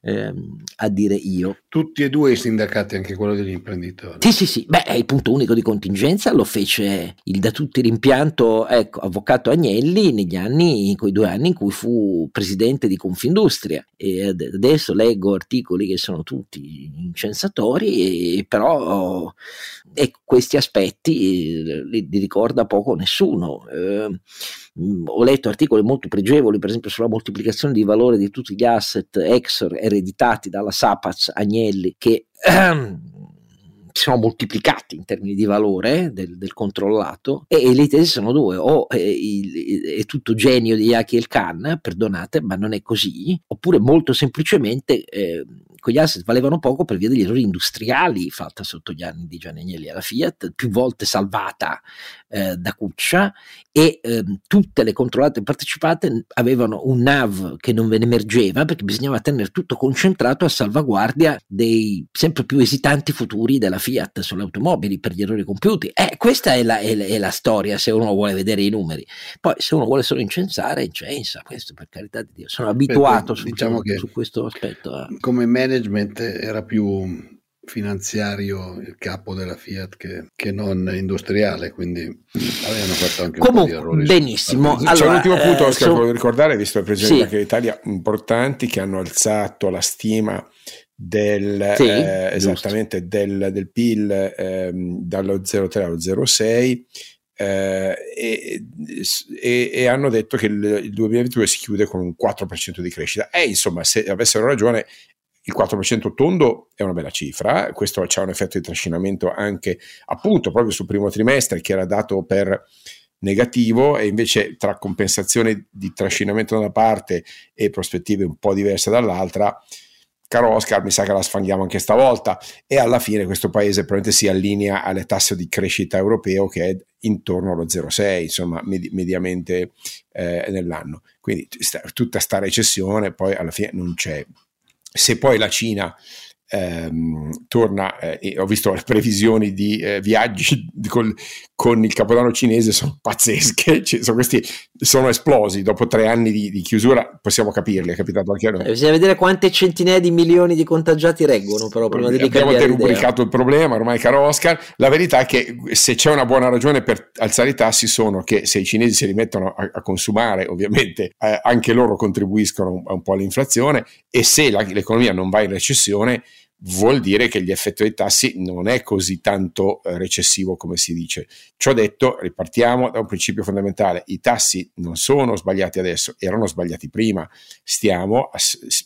ehm, a dire io. Tutti e due i sindacati, anche quello degli imprenditori. Sì, sì, sì, beh, il punto unico di contingenza lo fece il da tutti rimpianto, ecco, avvocato Agnelli negli anni, in quei due anni in cui fu presidente di Confindustria e adesso leggo articoli che sono tutti incensatori, e, però ecco, questi aspetti eh, li, li, ricorda poco nessuno. Eh, ho letto articoli molto pregevoli, per esempio sulla moltiplicazione di valore di tutti gli asset Exor ereditati dalla Sapaz Agnelli, che si sono moltiplicati in termini di valore del, del controllato e, e, le tesi sono due o è, il, è tutto genio di Yaki El Khan perdonate ma non è così oppure molto semplicemente eh, quegli asset valevano poco per via degli errori industriali fatta sotto gli anni di Gianni Agnelli alla Fiat, più volte salvata eh, da Cuccia e eh, tutte le controllate partecipate avevano un NAV che non ve ne emergeva perché bisognava tenere tutto concentrato a salvaguardia dei sempre più esitanti futuri della Fiat sulle automobili per gli errori compiuti. Eh, questa è la, è, è la storia se uno vuole vedere i numeri. Poi se uno vuole solo incensare, incensa, questo per carità di Dio. Sono abituato Beh, su, diciamo su, su questo aspetto. Eh. Come manager management era più finanziario il capo della Fiat che, che non industriale quindi avevano fatto anche Comunque, un po' di errori benissimo. allora, c'è un ultimo punto eh, Oscar so, ricordare visto il presidente sì. d'Italia importanti che hanno alzato la stima del, sì, eh, esattamente del, del PIL eh, dallo 0,3 allo 0,6 eh, e, e, e, hanno detto che il, il 2022 si chiude con un 4% di crescita. E insomma se avessero ragione il 4% tondo è una bella cifra, questo ha un effetto di trascinamento anche appunto proprio sul primo trimestre che era dato per negativo e invece tra compensazione di trascinamento da una parte e prospettive un po' diverse dall'altra, caro Oscar, mi sa che la sfanghiamo anche stavolta e alla fine questo paese probabilmente si allinea alle tasse di crescita europeo che è intorno allo 0,6, insomma, med- mediamente eh, nell'anno. Quindi sta, tutta sta recessione poi alla fine non c'è se poi la Cina ehm, torna, eh, ho visto le previsioni di eh, viaggi con, con, il capodanno cinese, sono pazzesche, cioè, sono, questi, sono esplosi dopo tre anni di, di, chiusura, possiamo capirli, è capitato anche a noi. Eh, bisogna vedere quante centinaia di milioni di contagiati reggono però prima di Abbiamo derubricato il problema, ormai caro Oscar, la verità è che se c'è una buona ragione per alzare i tassi sono che se i cinesi si rimettono a, a consumare, ovviamente eh, anche loro contribuiscono un, un po' all'inflazione e se la, l'economia non va in recessione, vuol dire che gli effetti dei tassi non è così tanto eh, recessivo come si dice. Ciò detto, ripartiamo da un principio fondamentale, i tassi non sono sbagliati adesso, erano sbagliati prima, stiamo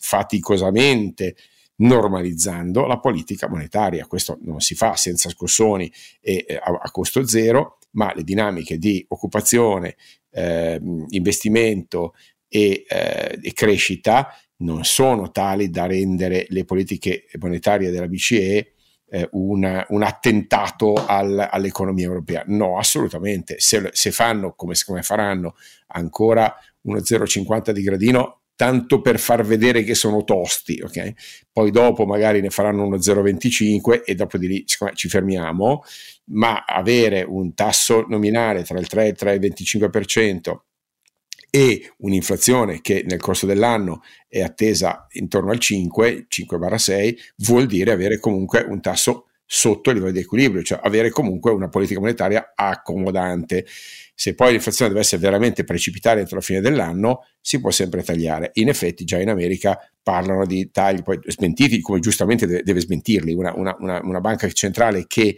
faticosamente normalizzando la politica monetaria, questo non si fa senza scossoni e eh, a costo zero, ma le dinamiche di occupazione, eh, investimento, e, eh, e crescita non sono tali da rendere le politiche monetarie della BCE eh, una, un attentato al, all'economia europea. No, assolutamente. Se, se fanno come, come, faranno ancora uno 0,50 di gradino, tanto per far vedere che sono tosti, ok? Poi dopo magari ne faranno uno 0,25 e dopo di lì ci fermiamo, ma avere un tasso nominale tra il 3 e il 3,25% e un'inflazione che nel corso dell'anno è attesa intorno al 5, 5-6, vuol dire avere comunque un tasso sotto il livello di equilibrio, cioè avere comunque una politica monetaria accomodante. Se poi l'inflazione deve essere veramente precipitare entro la fine dell'anno, si può sempre tagliare. In effetti già in America parlano di tagli poi smentiti, come giustamente deve, deve smentirli, una, una, una, una banca centrale che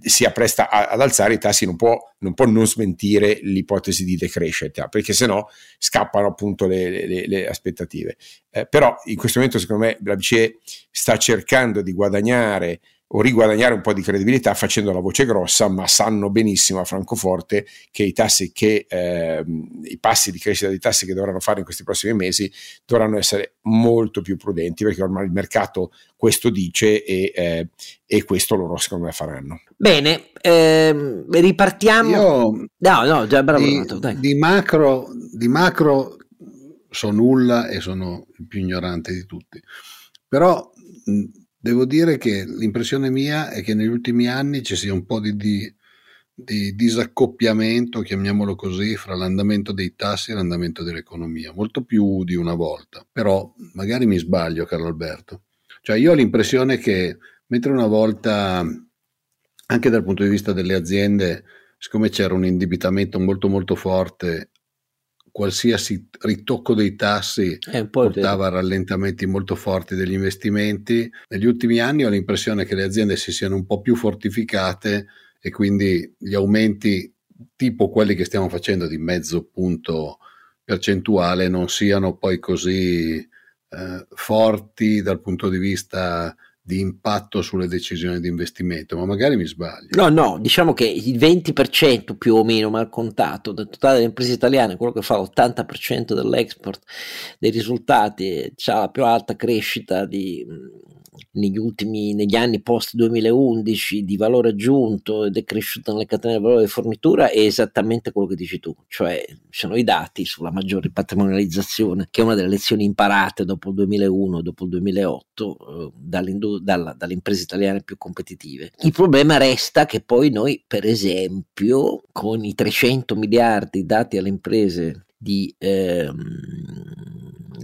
si appresta a, ad alzare i tassi non può, non può, non smentire l'ipotesi di decrescita perché sennò scappano appunto le, le, le aspettative. Eh, però in questo momento secondo me la BCE sta cercando di guadagnare o riguadagnare un po' di credibilità facendo la voce grossa, ma sanno benissimo a Francoforte che i tassi che eh, i passi di crescita dei tassi che dovranno fare in questi prossimi mesi dovranno essere molto più prudenti perché ormai il mercato questo dice e, eh, e questo loro secondo me faranno. Bene, ehm, ripartiamo. Io no, no, già bravo. Di, di, macro, di macro so nulla e sono il più ignorante di tutti. Però Devo dire che l'impressione mia è che negli ultimi anni ci sia un po' di, di, di disaccoppiamento, chiamiamolo così, fra l'andamento dei tassi e l'andamento dell'economia, molto più di una volta. Però magari mi sbaglio, Carlo Alberto. Cioè io ho l'impressione che mentre una volta, anche dal punto di vista delle aziende, siccome c'era un indebitamento molto molto forte qualsiasi ritocco dei tassi portava a rallentamenti molto forti degli investimenti. Negli ultimi anni ho l'impressione che le aziende si siano un po' più fortificate e quindi gli aumenti tipo quelli che stiamo facendo di mezzo punto percentuale non siano poi così eh, forti dal punto di vista di impatto sulle decisioni di investimento, ma magari mi sbaglio. No, no, diciamo che il 20% più o meno mal contato del totale delle imprese italiane, quello che fa l'80% dell'export dei risultati, ha la più alta crescita di negli ultimi negli anni post 2011 di valore aggiunto ed è cresciuto nelle catene del valore di fornitura è esattamente quello che dici tu, cioè sono i dati sulla maggiore patrimonializzazione che è una delle lezioni imparate dopo il 2001 e dopo il 2008 eh, dalla, dalle imprese italiane più competitive. Il problema resta che poi noi per esempio con i 300 miliardi dati alle imprese di ehm,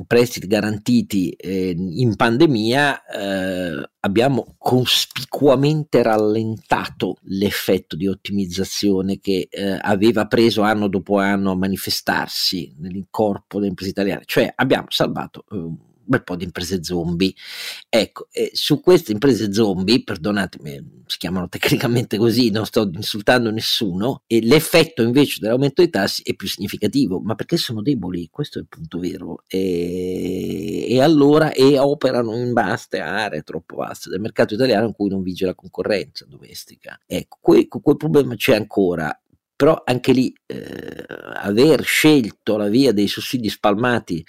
prestiti garantiti eh, in pandemia eh, abbiamo cospicuamente rallentato l'effetto di ottimizzazione che eh, aveva preso anno dopo anno a manifestarsi nell'incorpo delle imprese italiane, cioè abbiamo salvato eh, bel po' di imprese zombie. Ecco, eh, su queste imprese zombie, perdonatemi, si chiamano tecnicamente così, non sto insultando nessuno, e l'effetto invece dell'aumento dei tassi è più significativo, ma perché sono deboli, questo è il punto vero. E, e allora e operano in vaste aree troppo vaste del mercato italiano in cui non vige la concorrenza domestica. Ecco, quel, quel problema c'è ancora però anche lì eh, aver scelto la via dei sussidi spalmati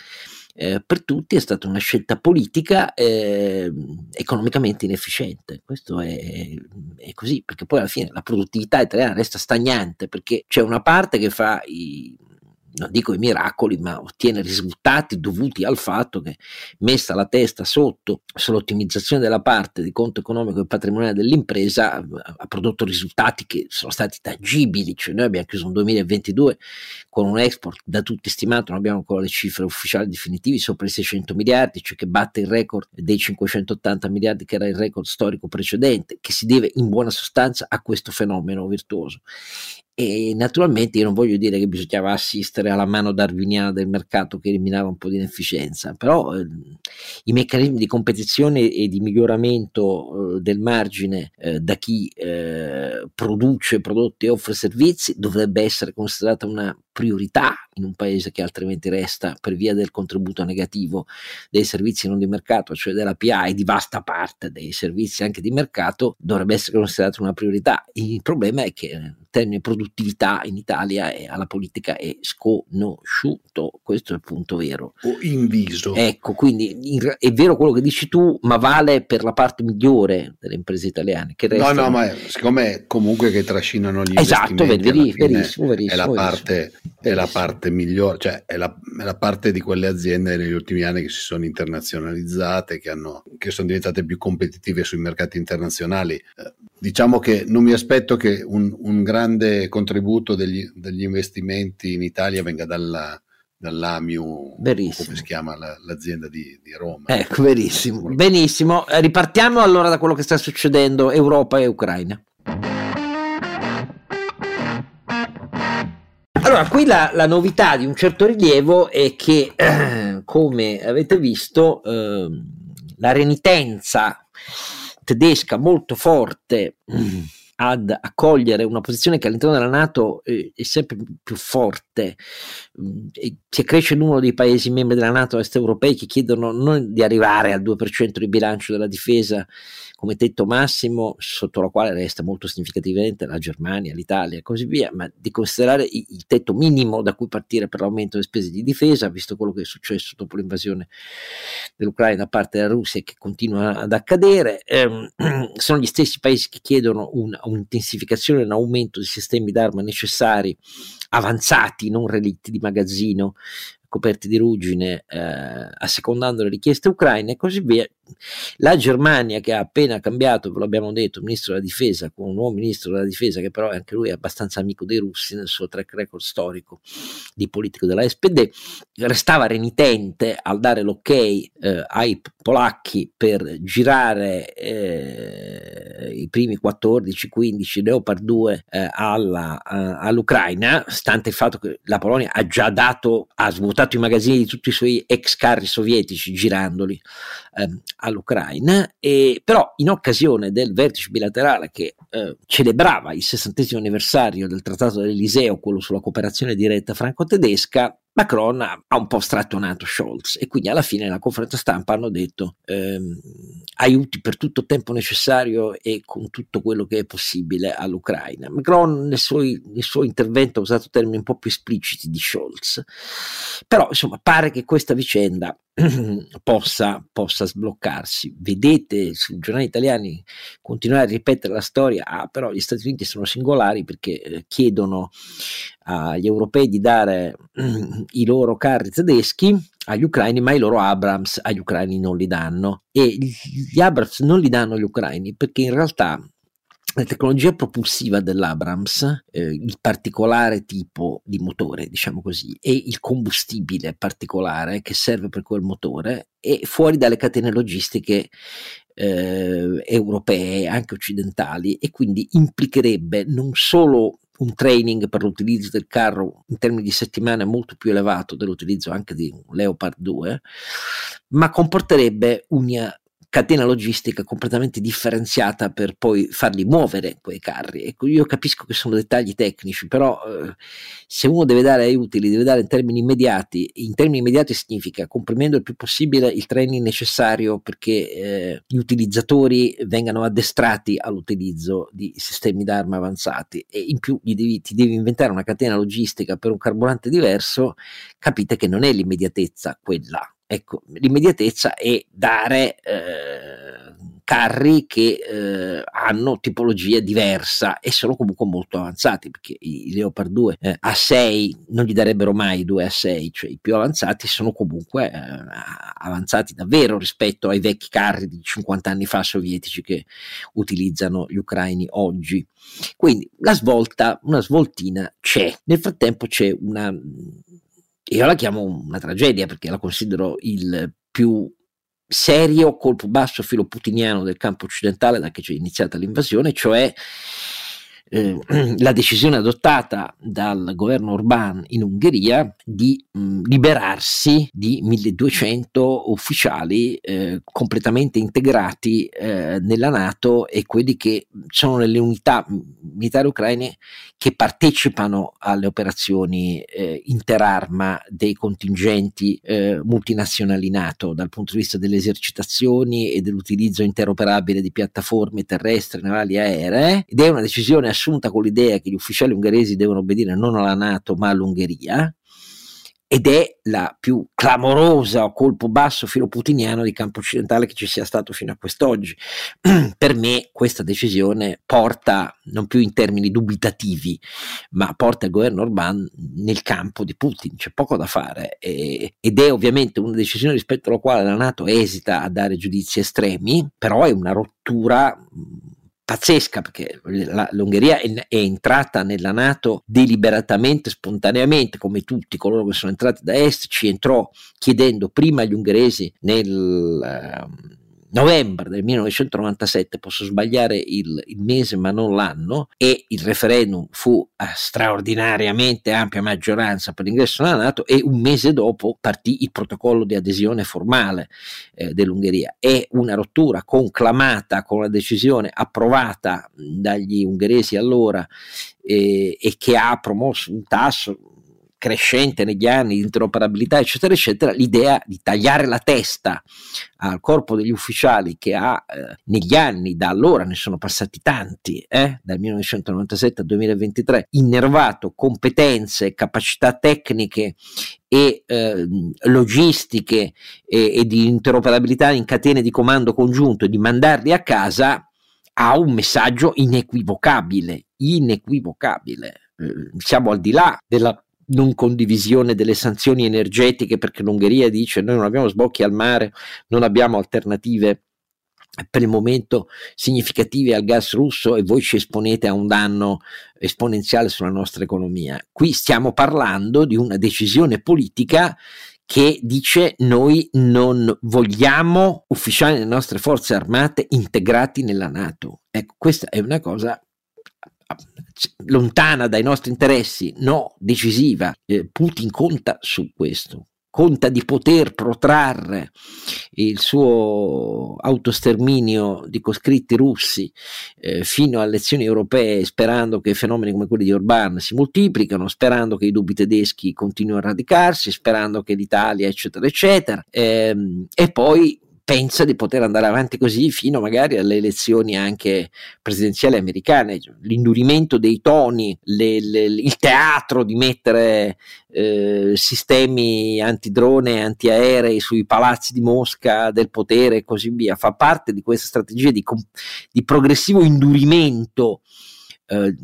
eh, per tutti è stata una scelta politica eh, economicamente inefficiente. Questo è, è, così, perché poi alla fine la produttività italiana resta stagnante perché c'è una parte che fa i non dico i miracoli, ma ottiene risultati dovuti al fatto che messa la testa sotto sull'ottimizzazione della parte di conto economico e patrimoniale dell'impresa ha prodotto risultati che sono stati tangibili, cioè noi abbiamo chiuso un 2022 con un export da tutti stimato, non abbiamo ancora le cifre ufficiali definitive, sopra i 600 miliardi, cioè che batte il record dei 580 miliardi che era il record storico precedente, che si deve in buona sostanza a questo fenomeno virtuoso e naturalmente io non voglio dire che bisognava assistere alla mano darwiniana del mercato che eliminava un po' di inefficienza, però eh, i meccanismi di competizione e di miglioramento eh, del margine eh, da chi eh, produce prodotti e offre servizi dovrebbe essere considerata una priorità in un paese che altrimenti resta per via del contributo negativo dei servizi non di mercato, cioè della PA e di vasta parte dei servizi anche di mercato, dovrebbe essere considerato una priorità. Il problema è che in termini di produttività in Italia è, alla politica è sconosciuto, questo è il punto vero. O inviso. Ecco, quindi in, è vero quello che dici tu, ma vale per la parte migliore delle imprese italiane. Che restano... No, no, ma siccome comunque che trascinano gli esatto, investimenti, verissimo, verissimo, è, la parte, è la parte migliore, cioè è la, è la, parte di quelle aziende negli ultimi anni che si sono internazionalizzate, che, hanno, che sono diventate più competitive sui mercati internazionali. Eh, diciamo che non mi aspetto che un, un grande contributo degli, degli, investimenti in Italia venga dalla, dall'AMIU, Verissimo. come si chiama la, l'azienda di, di, Roma. Ecco, verissimo. Benissimo. Eh, ripartiamo allora da quello che sta succedendo Europa e Ucraina. Allora, qui la, la, novità di un certo rilievo è che, eh, come avete visto, eh, la renitenza tedesca molto forte mm, ad accogliere una posizione che all'interno della Nato eh, è sempre più forte, mm, se cresce il numero dei paesi membri della Nato est europei che chiedono non di arrivare al 2% di bilancio della difesa come tetto massimo sotto la quale resta molto significativamente la Germania, l'Italia e così via, ma di considerare il tetto minimo da cui partire per l'aumento delle spese di difesa, visto quello che è successo dopo l'invasione dell'Ucraina da parte della Russia e che continua ad accadere. Eh, sono gli stessi paesi che chiedono un, un'intensificazione un aumento di sistemi d'arma necessari, avanzati, non relitti di magazzino, coperti di ruggine, eh, assecondando le richieste ucraine e così via. La Germania, che ha appena cambiato, ve l'abbiamo detto, ministro della difesa, con un nuovo ministro della difesa che però è anche lui abbastanza amico dei russi nel suo track record storico di politico della SPD, restava renitente al dare l'ok eh, ai polacchi per girare eh, i primi 14-15 Leopard 2 eh, alla, all'Ucraina, stante il fatto che la Polonia ha già dato, ha svuotato i magazzini di tutti i suoi ex carri sovietici girandoli ehm, all'Ucraina, e, però in occasione del vertice bilaterale che eh, celebrava il sessantesimo anniversario del Trattato dell'Eliseo, quello sulla cooperazione diretta franco-tedesca, Macron ha un po' strattonato Scholz e quindi alla fine nella conferenza stampa hanno detto ehm, aiuti per tutto il tempo necessario e con tutto quello che è possibile all'Ucraina. Macron nel suo, nel suo intervento ha usato termini un po' più espliciti di Scholz, però insomma pare che questa vicenda possa, possa, sbloccarsi. Vedete sui giornali italiani continuare a ripetere la storia, ah, però gli Stati Uniti sono singolari perché eh, chiedono agli europei di dare i loro carri tedeschi agli ucraini, ma i loro Abrams agli ucraini non li danno. E gli Abrams non li danno agli ucraini perché in realtà la tecnologia propulsiva dell'Abrams, eh, il particolare tipo di motore, diciamo così, e il combustibile particolare che serve per quel motore è fuori dalle catene logistiche eh, europee, anche occidentali, e quindi implicherebbe non solo un training per l'utilizzo del carro in termini di settimane molto più elevato dell'utilizzo anche di un Leopard 2, ma comporterebbe una catena logistica completamente differenziata per poi farli muovere quei carri. Ecco, io capisco che sono dettagli tecnici, però eh, se uno deve dare aiuti, li deve dare in termini immediati. In termini immediati significa comprimendo il più possibile il training necessario perché eh, gli utilizzatori vengano addestrati all'utilizzo di sistemi d'arma avanzati e in più devi, ti devi inventare una catena logistica per un carburante diverso, capite che non è l'immediatezza quella Ecco, l'immediatezza è dare eh, carri che eh, hanno tipologia diversa e sono comunque molto avanzati perché i, Leopard 2 eh, a 6 non gli darebbero mai 2 a 6, cioè i più avanzati sono comunque eh, avanzati davvero rispetto ai vecchi carri di 50 anni fa sovietici che utilizzano gli ucraini oggi. Quindi la svolta, una svoltina c'è. Nel frattempo c'è una io la chiamo una tragedia perché la considero il più serio colpo basso filo putiniano del campo occidentale da che c'è iniziata l'invasione, cioè eh, la decisione adottata dal governo Orban in Ungheria di mh, liberarsi di 1200 ufficiali eh, completamente integrati eh, nella Nato e quelli che sono nelle unità militari ucraine che partecipano alle operazioni eh, interarma dei contingenti eh, multinazionali NATO dal punto di vista delle esercitazioni e dell'utilizzo interoperabile di piattaforme terrestri, navali e aeree. Ed è una decisione assunta con l'idea che gli ufficiali ungheresi devono obbedire non alla Nato ma all'Ungheria ed è la più clamorosa colpo basso filoputiniano di campo occidentale che ci sia stato fino a quest'oggi. per me questa decisione porta, non più in termini dubitativi, ma porta il governo Orban nel campo di Putin, c'è poco da fare e, ed è ovviamente una decisione rispetto alla quale la Nato esita a dare giudizi estremi, però è una rottura pazzesca perché la, l'Ungheria è, è, entrata nella Nato deliberatamente, spontaneamente, come tutti coloro che sono entrati da est, ci entrò chiedendo prima agli ungheresi nel... Uh, novembre del 1997, posso sbagliare il, il, mese ma non l'anno, e il referendum fu a straordinariamente ampia maggioranza per l'ingresso nella Nato e un mese dopo partì il protocollo di adesione formale eh, dell'Ungheria. È una rottura conclamata con la decisione approvata dagli ungheresi allora eh, e che ha promosso un tasso crescente negli anni di interoperabilità, eccetera, eccetera, l'idea di tagliare la testa al corpo degli ufficiali che ha eh, negli anni, da allora ne sono passati tanti, eh, dal 1997 al 2023, innervato competenze, capacità tecniche e eh, logistiche e, e di interoperabilità in catene di comando congiunto e di mandarli a casa ha un messaggio inequivocabile, inequivocabile. Eh, siamo al di là della non condivisione delle sanzioni energetiche perché l'Ungheria dice noi non abbiamo sbocchi al mare, non abbiamo alternative per il momento significative al gas russo e voi ci esponete a un danno esponenziale sulla nostra economia. Qui stiamo parlando di una decisione politica che dice noi non vogliamo ufficiali delle nostre forze armate integrati nella Nato. Ecco, questa è una cosa lontana dai nostri interessi, no, decisiva. Eh, Putin conta su questo, conta di poter protrarre il suo autosterminio di coscritti russi eh, fino alle elezioni europee, sperando che fenomeni come quelli di Orban si moltiplicano, sperando che i dubbi tedeschi continuino a radicarsi, sperando che l'Italia, eccetera, eccetera, eh, e poi pensa di poter andare avanti così fino magari alle elezioni anche presidenziali americane, l'indurimento dei toni, le, le, il teatro di mettere eh, sistemi antidrone, antiaerei sui palazzi di Mosca del potere e così via, fa parte di questa strategia di, di progressivo indurimento eh,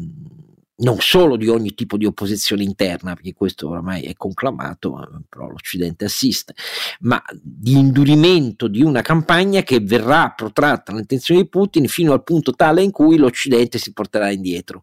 non solo di ogni tipo di opposizione interna, perché questo oramai è conclamato, però l'Occidente assiste, ma di indurimento di una campagna che verrà protratta all'intenzione di Putin fino al punto tale in cui l'Occidente si porterà indietro.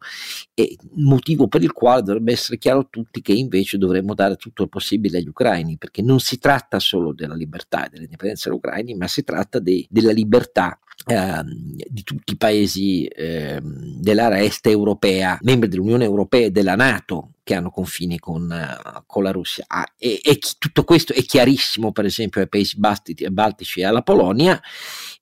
E motivo per il quale dovrebbe essere chiaro a tutti che invece dovremmo dare tutto il possibile agli ucraini, perché non si tratta solo della libertà e dell'indipendenza degli ucraini, ma si tratta de, della libertà eh, di tutti i paesi eh, dell'area est europea, membri dell'Unione Europea e della Nato che hanno confini con, uh, con la Russia. Ah, e, e, tutto questo è chiarissimo, per esempio, ai paesi baltici, baltici e alla Polonia,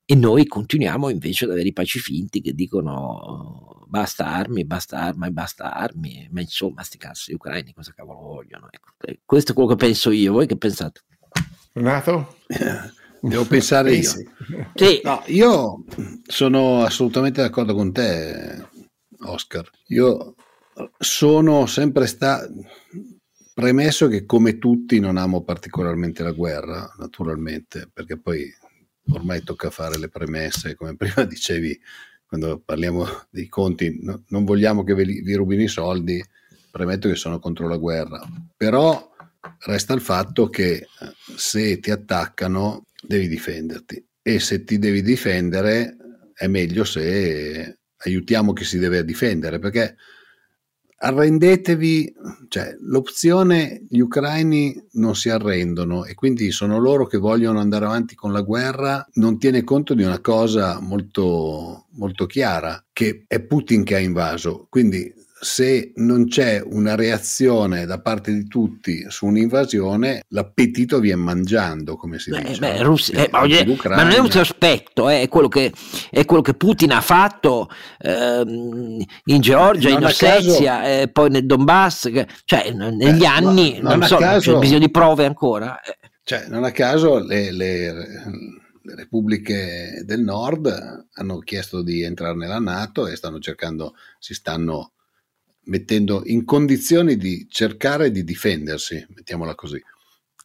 e noi continuiamo invece ad avere i paci finti che dicono basta armi, basta armi, basta armi, ma insomma, sti cazzo, gli ucraini cosa cavolo vogliono? Ecco, questo è quello che penso io, voi che pensate? Renato? Devo pensare io. Sì. No, io sono assolutamente d'accordo con te, Oscar. Io sono sempre stato premesso che come tutti non amo particolarmente la guerra, naturalmente, perché poi ormai tocca fare le premesse, come prima dicevi, quando parliamo dei conti, no, non vogliamo che vi, vi rubino i soldi, premetto che sono contro la guerra, però resta il fatto che eh, se ti attaccano devi difenderti e se ti devi difendere è meglio se aiutiamo chi si deve difendere perché arrendetevi, cioè l'opzione gli ucraini non si arrendono e quindi sono loro che vogliono andare avanti con la guerra, non tiene conto di una cosa molto, molto chiara, che è Putin che ha invaso. Quindi se non c'è una reazione da parte di tutti su un'invasione, l'appetito viene mangiando, come si beh, dice. Beh, Russia, eh, ma, ma, non è un sospetto, eh, è, quello che, è, quello che, Putin ha fatto ehm, in Georgia, non in Ossetia, caso, eh, poi nel Donbass, cioè negli anni, non, non so, caso, c'è bisogno di prove ancora. Eh. Cioè, non a caso le, le le repubbliche del nord hanno chiesto di entrare nella Nato e stanno cercando, si stanno mettendo in condizioni di cercare di difendersi, mettiamola così,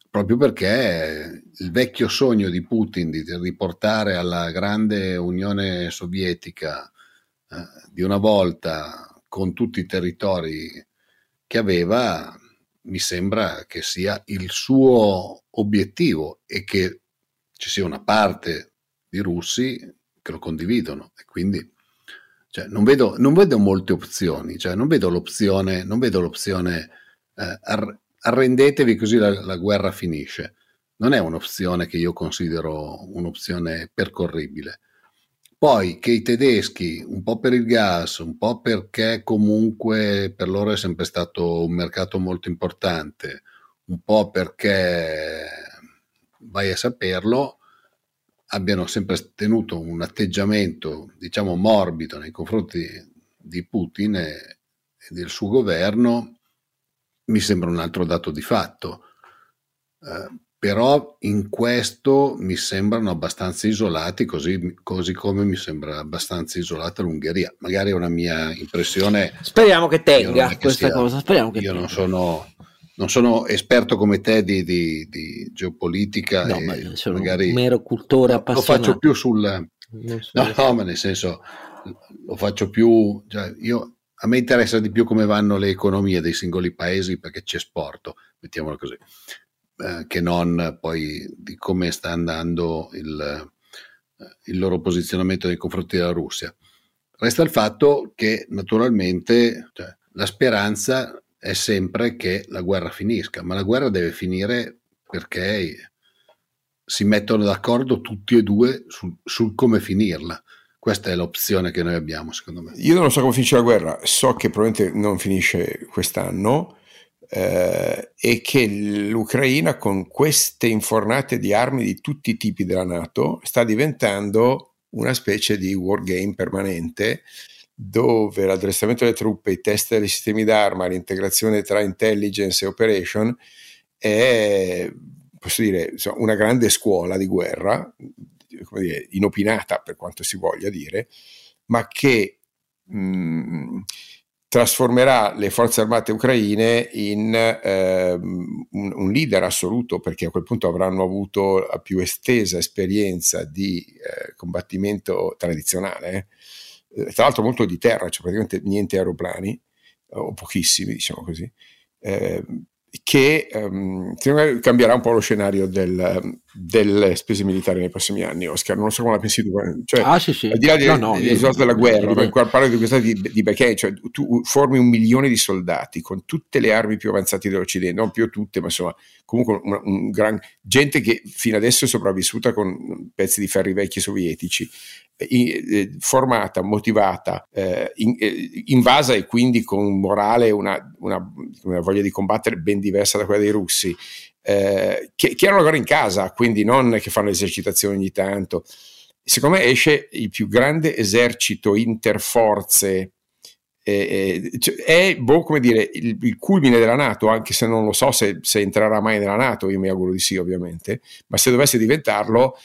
proprio perché il vecchio sogno di Putin di riportare alla grande Unione Sovietica eh, di una volta con tutti i territori che aveva, mi sembra che sia il suo obiettivo e che ci sia una parte di russi che lo condividono. E quindi cioè, non, vedo, non, vedo, molte opzioni, cioè, non vedo l'opzione, non vedo l'opzione eh, ar- arrendetevi così la, la, guerra finisce. Non è un'opzione che io considero un'opzione percorribile. Poi che i tedeschi, un po' per il gas, un po' perché comunque per loro è sempre stato un mercato molto importante, un po' perché vai a saperlo, abbiano sempre tenuto un atteggiamento, diciamo, morbido nei confronti di Putin e, e del suo governo, mi sembra un altro dato di fatto. Eh, però in questo mi sembrano abbastanza isolati, così, così, come mi sembra abbastanza isolata l'Ungheria. Magari è una mia impressione. Speriamo che tenga che questa sia, cosa. Speriamo che io tenga. non sono non sono esperto come te di, di, di geopolitica. No, ma sono magari un mero cultore appassionato. Lo faccio più sul... So no, no, ma nel senso, lo faccio più... Cioè io, a me interessa di più come vanno le economie dei singoli paesi perché c'è sporto, mettiamolo così, eh, che non poi di come sta andando il, eh, il loro posizionamento nei confronti della Russia. Resta il fatto che naturalmente cioè, la speranza è sempre che la guerra finisca, ma la guerra deve finire perché si mettono d'accordo tutti e due sul, sul come finirla. Questa è l'opzione che noi abbiamo, secondo me. Io non so come finisce la guerra, so che probabilmente non finisce quest'anno eh, e che l'Ucraina con queste infornate di armi di tutti i tipi della Nato sta diventando una specie di wargame permanente dove l'addestramento delle truppe, i test dei sistemi d'arma, l'integrazione tra intelligence e operation è, posso dire, una grande scuola di guerra, dire, inopinata per quanto si voglia dire, ma che mh, trasformerà le forze armate ucraine in eh, un, un, leader assoluto perché a quel punto avranno avuto la più estesa esperienza di eh, combattimento tradizionale. Eh eh, tra l'altro molto di terra, cioè praticamente niente aeroplani, eh, o pochissimi, diciamo così, eh, che um, cambierà un po' lo scenario del, delle spese militari nei prossimi anni, Oscar. Non so come la pensi tu. Cioè, ah, sì, sì. Al di là dei no, no, risultati della guerra, no, parlo di questa di, di Beckham, cioè tu formi un milione di soldati con tutte le armi più avanzate dell'Occidente, non più tutte, ma insomma, comunque un, un gran, gente che fino adesso è sopravvissuta con pezzi di ferri vecchi sovietici eh, formata, motivata, eh, in, eh, invasa e quindi con morale una, una, una, voglia di combattere ben diversa da quella dei russi, eh, che, che, erano ancora in casa, quindi non che fanno esercitazioni ogni tanto. Secondo me esce il più grande esercito interforze eh, cioè, è boh, come dire, il, il, culmine della Nato, anche se non lo so se, se, entrerà mai nella Nato, io mi auguro di sì ovviamente, ma se dovesse diventarlo,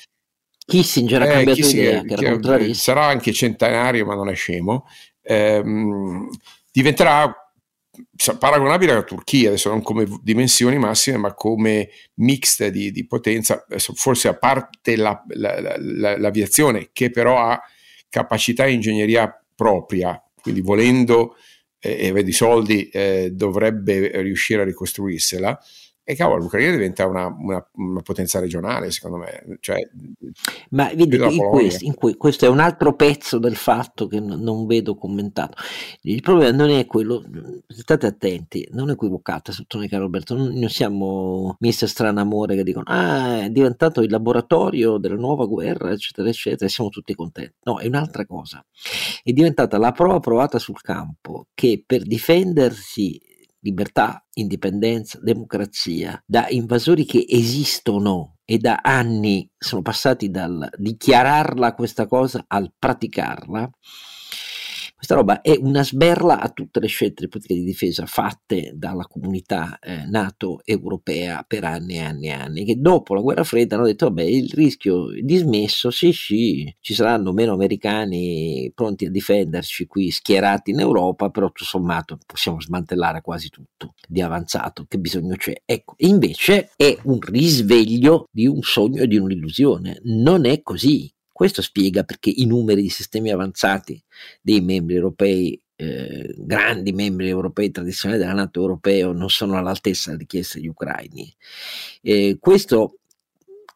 Kissinger ha eh, cambiato Kissinger, idea, che sarà anche centenario, ma non è scemo. Ehm, diventerà paragonabile alla Turchia, adesso non come dimensioni massime, ma come mix di, di potenza, forse a parte la, la, la, l'aviazione, che però ha capacità e ingegneria propria, quindi volendo eh, e vedi soldi eh, dovrebbe riuscire a ricostruirsela e cavolo, l'Ucraina diventa una, una, una potenza regionale, secondo me. Cioè, Ma vedi, in questo, in que- questo, è un altro pezzo del fatto che n- non vedo commentato. Il problema non è quello, state attenti, non equivocate, sottolineare Roberto, non, non siamo mister Stranamore che dicono, ah, è diventato il laboratorio della nuova guerra, eccetera, eccetera, e siamo tutti contenti. No, è un'altra cosa. È diventata la prova provata sul campo che per difendersi libertà, indipendenza, democrazia, da invasori che esistono e da anni sono passati dal dichiararla questa cosa al praticarla, questa roba è una sberla a tutte le scelte di politica di difesa fatte dalla comunità eh, NATO europea per anni e anni e anni, che dopo la guerra fredda hanno detto, vabbè, il rischio è dismesso, sì sì, ci saranno meno americani pronti a difenderci qui schierati in Europa, però tutto sommato possiamo smantellare quasi tutto di avanzato, che bisogno c'è? Ecco, invece è un risveglio di un sogno e di un'illusione, non è così. Questo spiega perché i numeri di sistemi avanzati dei membri europei, eh, grandi membri europei tradizionali della Nato europeo, non sono all'altezza delle richieste degli ucraini. Eh, questo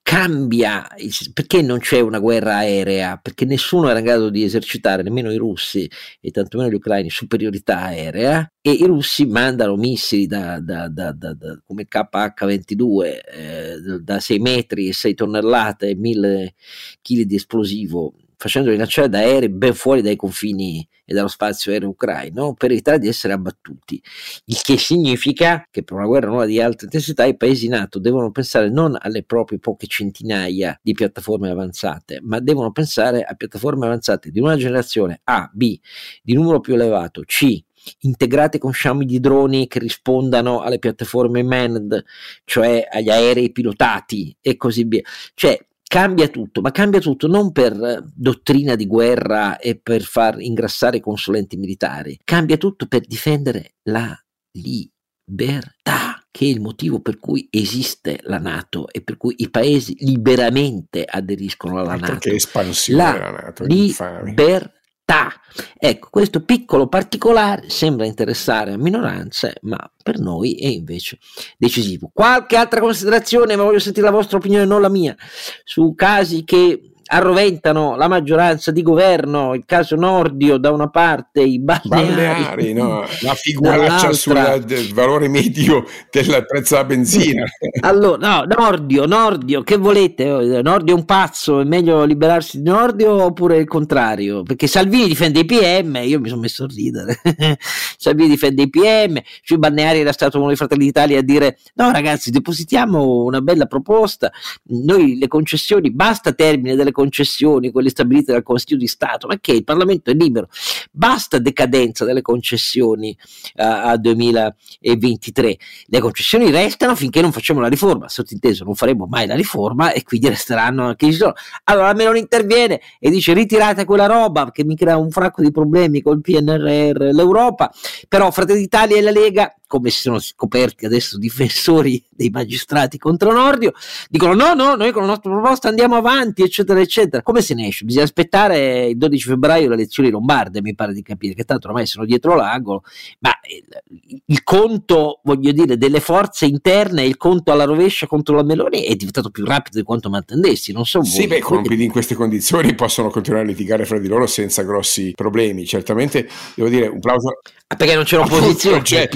cambia perché non c'è una guerra aerea? Perché nessuno era in grado di esercitare nemmeno i russi e tantomeno gli ucraini superiorità aerea e i russi mandano missili da, da, da, da come KH-22 eh, da 6 metri e 6 tonnellate e 1000 kg di esplosivo facendoli lanciare da aerei ben fuori dai confini e dallo spazio aereo ucraino per evitare di essere abbattuti. Il che significa che per una guerra nuova di alta intensità i paesi NATO devono pensare non alle proprie poche centinaia di piattaforme avanzate, ma devono pensare a piattaforme avanzate di una generazione A, B, di numero più elevato, C, integrate con sciami di droni che rispondano alle piattaforme manned, cioè agli aerei pilotati e così via. Cioè, cambia tutto, ma cambia tutto non per dottrina di guerra e per far ingrassare i consulenti militari, cambia tutto per difendere la libertà che è il motivo per cui esiste la Nato e per cui i paesi liberamente aderiscono alla Nato. Perché espansione la della Nato, libertà Ta. Ecco, questo piccolo particolare sembra interessare a minoranze, ma per noi è invece decisivo. Qualche altra considerazione, ma voglio sentire la vostra opinione, non la mia, su casi che arroventano la maggioranza di governo, il caso Nordio da una parte, i balneari, balneari no? la figuraccia sul valore medio del prezzo della benzina. allora, no, Nordio, Nordio, che volete? Nordio è un pazzo, è meglio liberarsi di Nordio oppure il contrario? Perché Salvini difende i PM, io mi sono messo a ridere, Salvini difende i PM, sui balneari era stato uno dei Fratelli d'Italia a dire no ragazzi depositiamo una bella proposta, noi le concessioni, basta termine delle concessioni, quelle stabilite dal Consiglio di Stato, ma che il Parlamento è libero, basta decadenza delle concessioni uh, a 2023, le concessioni restano finché non facciamo la riforma, sottinteso non faremo mai la riforma e quindi resteranno anche ci sono. Allora Meloni interviene e dice ritirate quella roba che mi crea un fracco di problemi col PNRR, l'Europa, però Fratelli d'Italia e la Lega come si sono scoperti adesso difensori dei magistrati contro Nordio, dicono no, no, noi con la nostra proposta andiamo avanti, eccetera, eccetera. Come se ne esce? Bisogna aspettare il 12 febbraio le elezioni lombarde, mi pare di capire, che tanto ormai sono dietro l'angolo, ma il, il conto, voglio dire, delle forze interne, il conto alla rovescia contro la Meloni è diventato più rapido di quanto mi attendessi, non so Sì, beh, con in queste condizioni possono continuare a litigare fra di loro senza grossi problemi. Certamente, devo dire, un plauso Ah, perché non c'è l'opposizione. C'è,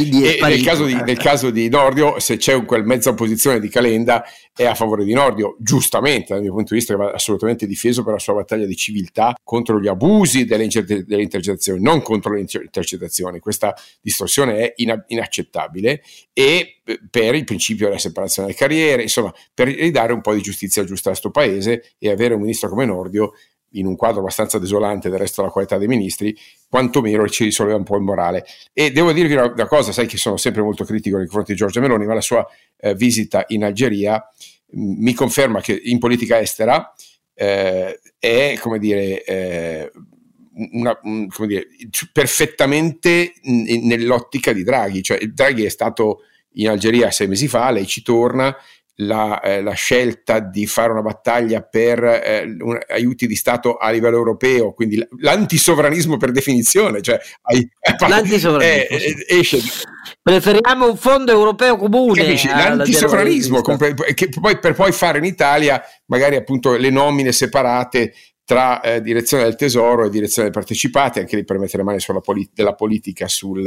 nel, caso di, nel caso di Nordio, se c'è quel mezza opposizione di Calenda, è a favore di Nordio, giustamente dal mio punto di vista, che va assolutamente difeso per la sua battaglia di civiltà contro gli abusi delle, inter- delle intercettazioni, non contro le intercettazioni. Questa distorsione è ina- inaccettabile e eh, per il principio della separazione delle carriere, insomma, per ridare un po' di giustizia giusta a questo paese e avere un ministro come Nordio in un quadro abbastanza desolante del resto della qualità dei ministri, quantomeno ci risolve un po' il morale. E devo dirvi una, una, cosa, sai che sono sempre molto critico nei confronti di Giorgia Meloni, ma la sua eh, visita in Algeria mh, mi conferma che in politica estera eh, è, come dire, eh, una, un, come dire, perfettamente n- nell'ottica di Draghi, cioè Draghi è stato in Algeria sei mesi fa, lei ci torna, la, eh, la, scelta di fare una battaglia per eh, un, aiuti di Stato a livello europeo, quindi l'antisovranismo per definizione, cioè hai, l'antisovranismo, eh, sì. esce. Preferiamo un fondo europeo comune. Capisci? L'antisovranismo, che poi, per poi fare in Italia magari appunto le nomine separate tra eh, direzione del tesoro e direzione partecipate, anche lì per mettere mano sulla polit- della politica sul,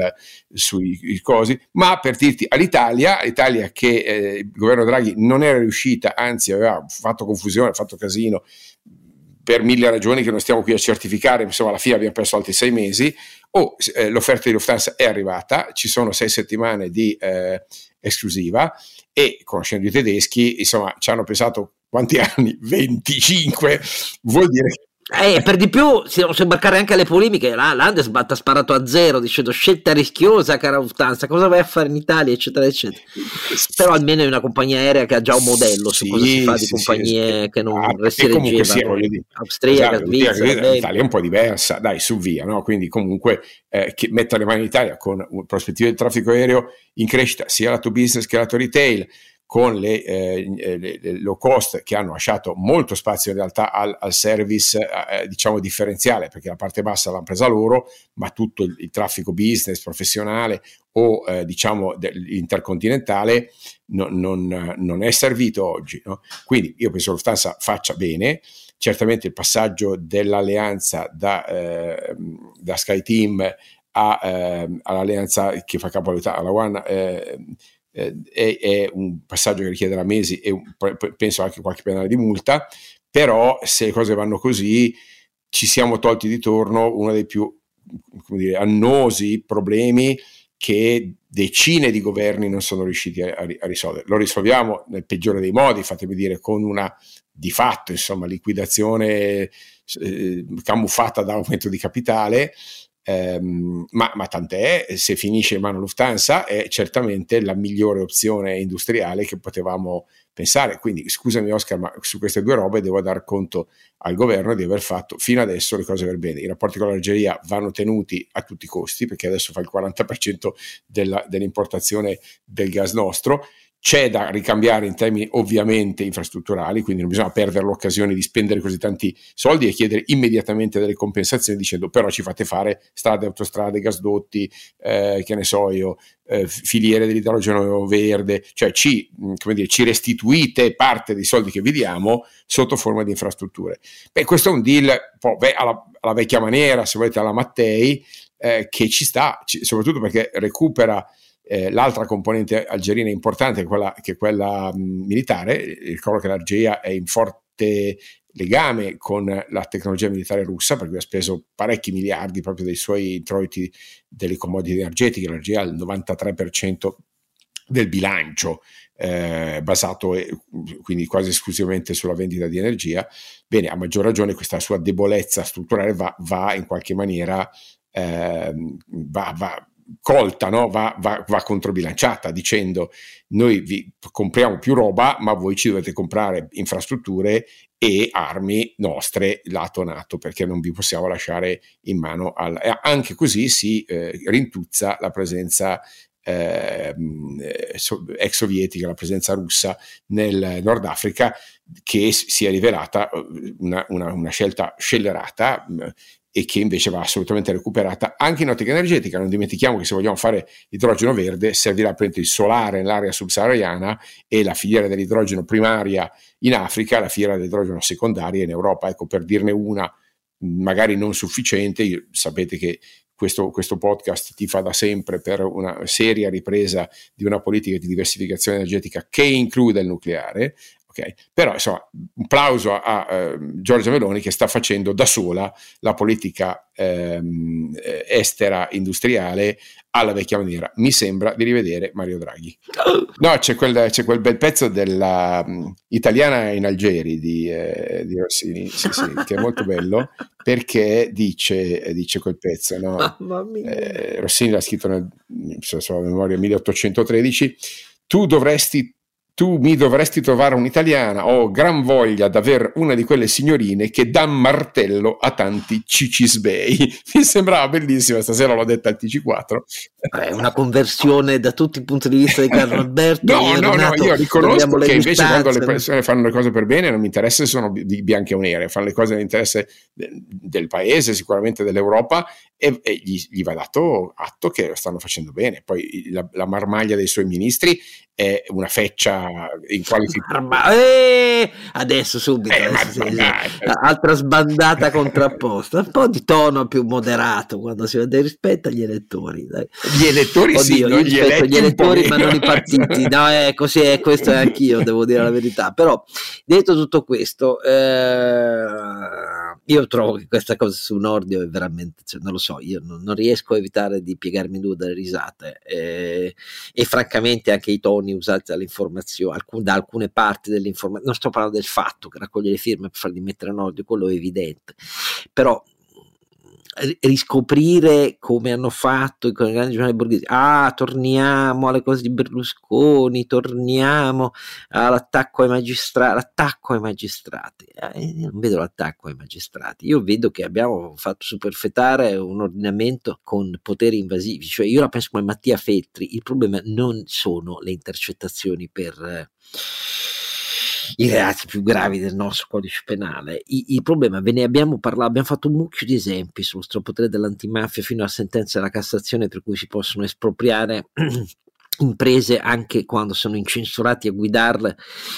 sui cosi, ma per dirti all'Italia, l'Italia che eh, il governo Draghi non era riuscita, anzi aveva fatto confusione, fatto casino per mille ragioni che non stiamo qui a certificare, insomma alla fine abbiamo perso altri sei mesi, oh, eh, l'offerta di Lufthansa è arrivata, ci sono sei settimane di eh, esclusiva e conoscendo i tedeschi, insomma, ci hanno pensato quanti anni? 25 vuol dire che eh, per di più si devono imbarcare anche alle polemiche. La Landesbat ha sparato a zero dicendo scelta rischiosa, cara Lufthansa. Cosa vai a fare in Italia, eccetera, eccetera. Però almeno è una compagnia aerea che ha già un modello su sì, cosa si fa di compagnie sì, che non ah, comunque sia, voglio dire, Austriaca, esatto, Svizzera. L'Italia è un po' diversa, dai, su via, no? Quindi comunque eh, che le mani in Italia con prospettive di traffico aereo in crescita, sia lato business che lato retail con le, eh, eh, le, le, low cost che hanno lasciato molto spazio in realtà al, al service eh, diciamo differenziale perché la parte bassa l'hanno presa loro ma tutto il, il traffico business professionale o eh, diciamo intercontinentale non, non, non, è servito oggi no? quindi io penso che Lufthansa faccia bene certamente il passaggio dell'alleanza da, eh, da SkyTeam a, eh, all'alleanza che fa capo alla One eh, eh, è, è, un passaggio che richiederà mesi e penso anche qualche penale di multa, però se le cose vanno così ci siamo tolti di torno uno dei più dire, annosi problemi che decine di governi non sono riusciti a, a, risolvere. Lo risolviamo nel peggiore dei modi, fatemi dire, con una di fatto insomma, liquidazione eh, camuffata da aumento di capitale, Um, ma, ma, tant'è, se finisce in mano Lufthansa è certamente la migliore opzione industriale che potevamo pensare. Quindi scusami Oscar, ma su queste due robe devo dar conto al governo di aver fatto fino adesso le cose per bene. I rapporti con l'Algeria vanno tenuti a tutti i costi perché adesso fa il 40% della, dell'importazione del gas nostro c'è da ricambiare in termini ovviamente infrastrutturali, quindi non bisogna perdere l'occasione di spendere così tanti soldi e chiedere immediatamente delle compensazioni dicendo però ci fate fare strade, autostrade, gasdotti, eh, che ne so io, eh, filiere dell'idrogeno verde, cioè ci, dire, ci, restituite parte dei soldi che vi diamo sotto forma di infrastrutture. Beh, questo è un deal beh, alla, alla, vecchia maniera, se volete, alla Mattei, eh, che ci sta, ci, soprattutto perché recupera eh, l'altra componente algerina importante, quella, che è quella mh, militare, ricordo che l'Algeria è in forte legame con la tecnologia militare russa, perché ha speso parecchi miliardi proprio dei suoi introiti delle commodity energetiche, l'Algeria ha il 93% del bilancio eh, basato eh, quindi quasi esclusivamente sulla vendita di energia, bene, a maggior ragione questa sua debolezza strutturale va, va in qualche maniera eh, va, va, colta, no? va, va, va, controbilanciata dicendo noi vi compriamo più roba ma voi ci dovete comprare infrastrutture e armi nostre lato NATO perché non vi possiamo lasciare in mano al... anche così si eh, rintuzza la presenza eh, ex sovietica, la presenza russa nel Nord Africa che si è rivelata eh, una, una, una scelta scellerata e che invece va assolutamente recuperata anche in ottica energetica. Non dimentichiamo che se vogliamo fare idrogeno verde servirà per il solare nell'area subsahariana e la filiera dell'idrogeno primaria in Africa, la filiera dell'idrogeno secondaria in Europa. Ecco, per dirne una magari non sufficiente, Io, sapete che questo, questo, podcast ti fa da sempre per una seria ripresa di una politica di diversificazione energetica che include il nucleare. Okay? Però insomma, un plauso a, a uh, Giorgia Meloni che sta facendo da sola la politica ehm, eh, estera industriale alla vecchia maniera. Mi sembra di rivedere Mario Draghi. No, c'è quel, c'è quel bel pezzo della um, Italiana in Algeri di, eh, di Rossini, sì, sì, che è molto bello perché dice, dice quel pezzo. No? Eh, Rossini l'ha scritto nel, so, so, memoria 1813. Tu dovresti tu mi dovresti trovare un'italiana, ho gran voglia di avere una di quelle signorine che dà martello a tanti cicisbei. Mi sembrava bellissima, stasera l'ho detta al TC4. È una conversione da tutti i punti di vista di Carlo Alberto. no, no, no, io riconosco che invece quando le persone fanno le cose per bene non mi interessa se sono di bianche o nere, fanno le cose nell'interesse del paese, sicuramente dell'Europa e, e gli, gli, va dato atto che stanno facendo bene. Poi la, la marmaglia dei suoi ministri è una feccia inqualificabile. Eh, adesso subito, eh, adesso, sì, altra sbandata contrapposta, un po' di tono più moderato quando si vede rispetto agli elettori. Dai. Gli elettori Oddio, sì, gli, gli elettori, ma non i partiti. No, è così, è questo è anch'io, devo dire la verità. Però, detto tutto questo, eh, io trovo che questa cosa su Nordio è veramente, cioè, non lo so, io non, non, riesco a evitare di piegarmi due dalle risate eh, e francamente anche i toni usati alcun, da alcune parti dell'informazione, non sto parlando del fatto che raccoglie le firme per far dimettere Nordio, quello è evidente, però riscoprire come hanno fatto i grandi giornali borghesi. Ah, torniamo alle cose di Berlusconi, torniamo all'attacco ai magistrati. L'attacco ai magistrati. Eh, non vedo l'attacco ai magistrati. Io vedo che abbiamo fatto superfetare un ordinamento con poteri invasivi. Cioè, io la penso come Mattia Feltri. Il problema non sono le intercettazioni per. Eh, i reati più gravi del nostro codice penale. I, il problema, ve ne abbiamo parlato, abbiamo fatto un mucchio di esempi sullo strapotere dell'antimafia fino alla sentenza della Cassazione per cui si possono espropriare imprese anche quando sono incensurati a guidarle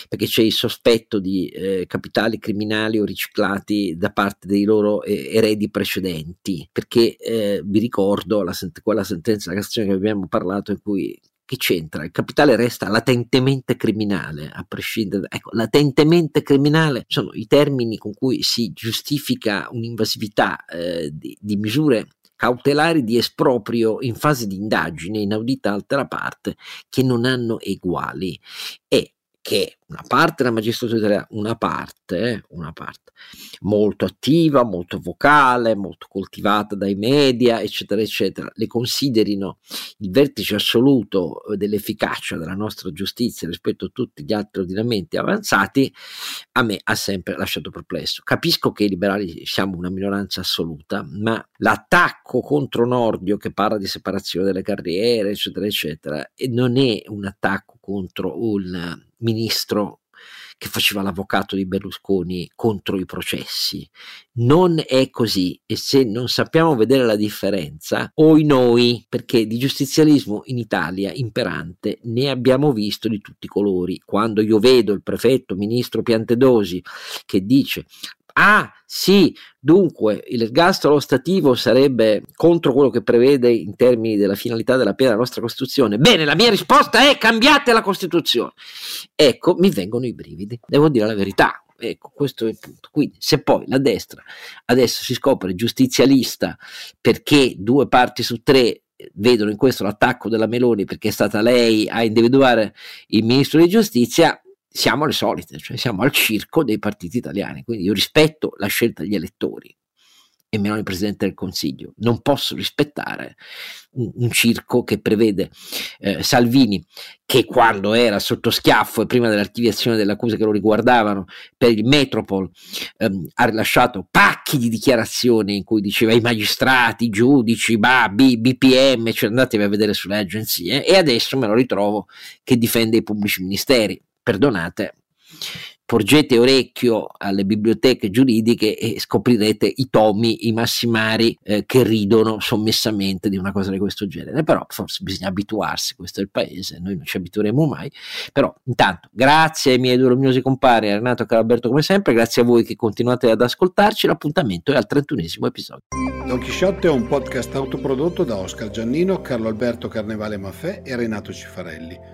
perché c'è il sospetto di eh, capitali criminali o riciclati da parte dei loro eh, eredi precedenti perché eh, vi ricordo la, quella sentenza della Cassazione che abbiamo parlato in cui che c'entra? Il capitale resta latentemente criminale, a prescindere. Ecco, latentemente criminale sono i termini con cui si giustifica un'invasività eh, di, di misure cautelari di esproprio in fase di indagine inaudita altera parte che non hanno eguali e che una parte della magistratura italiana, una parte, eh, una parte molto attiva, molto vocale, molto coltivata dai media, eccetera, eccetera, le considerino il vertice assoluto dell'efficacia della nostra giustizia rispetto a tutti gli altri ordinamenti avanzati, a me ha sempre lasciato perplesso. Capisco che i liberali siamo una minoranza assoluta, ma l'attacco contro Nordio che parla di separazione delle carriere, eccetera, eccetera, non è un attacco contro un ministro che faceva l'avvocato di Berlusconi contro i processi. Non è così e se non sappiamo vedere la differenza, oi noi, perché di giustizialismo in Italia imperante ne abbiamo visto di tutti i colori. Quando io vedo il prefetto ministro Piantedosi che dice Ah, sì, dunque l'ergastolo stativo sarebbe contro quello che prevede in termini della finalità della pena la nostra Costituzione. Bene, la mia risposta è cambiate la Costituzione. Ecco, mi vengono i brividi, devo dire la verità. Ecco, questo è il punto. Quindi, se poi la destra adesso si scopre giustizialista perché due parti su tre vedono in questo l'attacco della Meloni perché è stata lei a individuare il ministro di giustizia, siamo le solite, cioè siamo al circo dei partiti italiani, quindi io rispetto la scelta degli elettori e Meloni Presidente del Consiglio, non posso rispettare un, un circo che prevede eh, Salvini che quando era sotto schiaffo e prima dell'archiviazione delle accuse che lo riguardavano per il Metropol ehm, ha rilasciato pacchi di dichiarazioni in cui diceva i magistrati, i giudici, bah, B, BPM, cioè andatevi a vedere sulle agenzie e adesso me lo ritrovo che difende i pubblici ministeri perdonate, porgete orecchio alle biblioteche giuridiche e scoprirete i tomi, i massimari eh, che ridono sommessamente di una cosa di questo genere. Però forse bisogna abituarsi, questo è il paese, noi non ci abitueremo mai. Però intanto grazie ai miei due luminosi compari, a Renato e Caralberto come sempre, grazie a voi che continuate ad ascoltarci, l'appuntamento è al 31 episodio. Don Chisciotte è un podcast autoprodotto da Oscar Giannino, Carlo Alberto Carnevale Maffè e Renato Cifarelli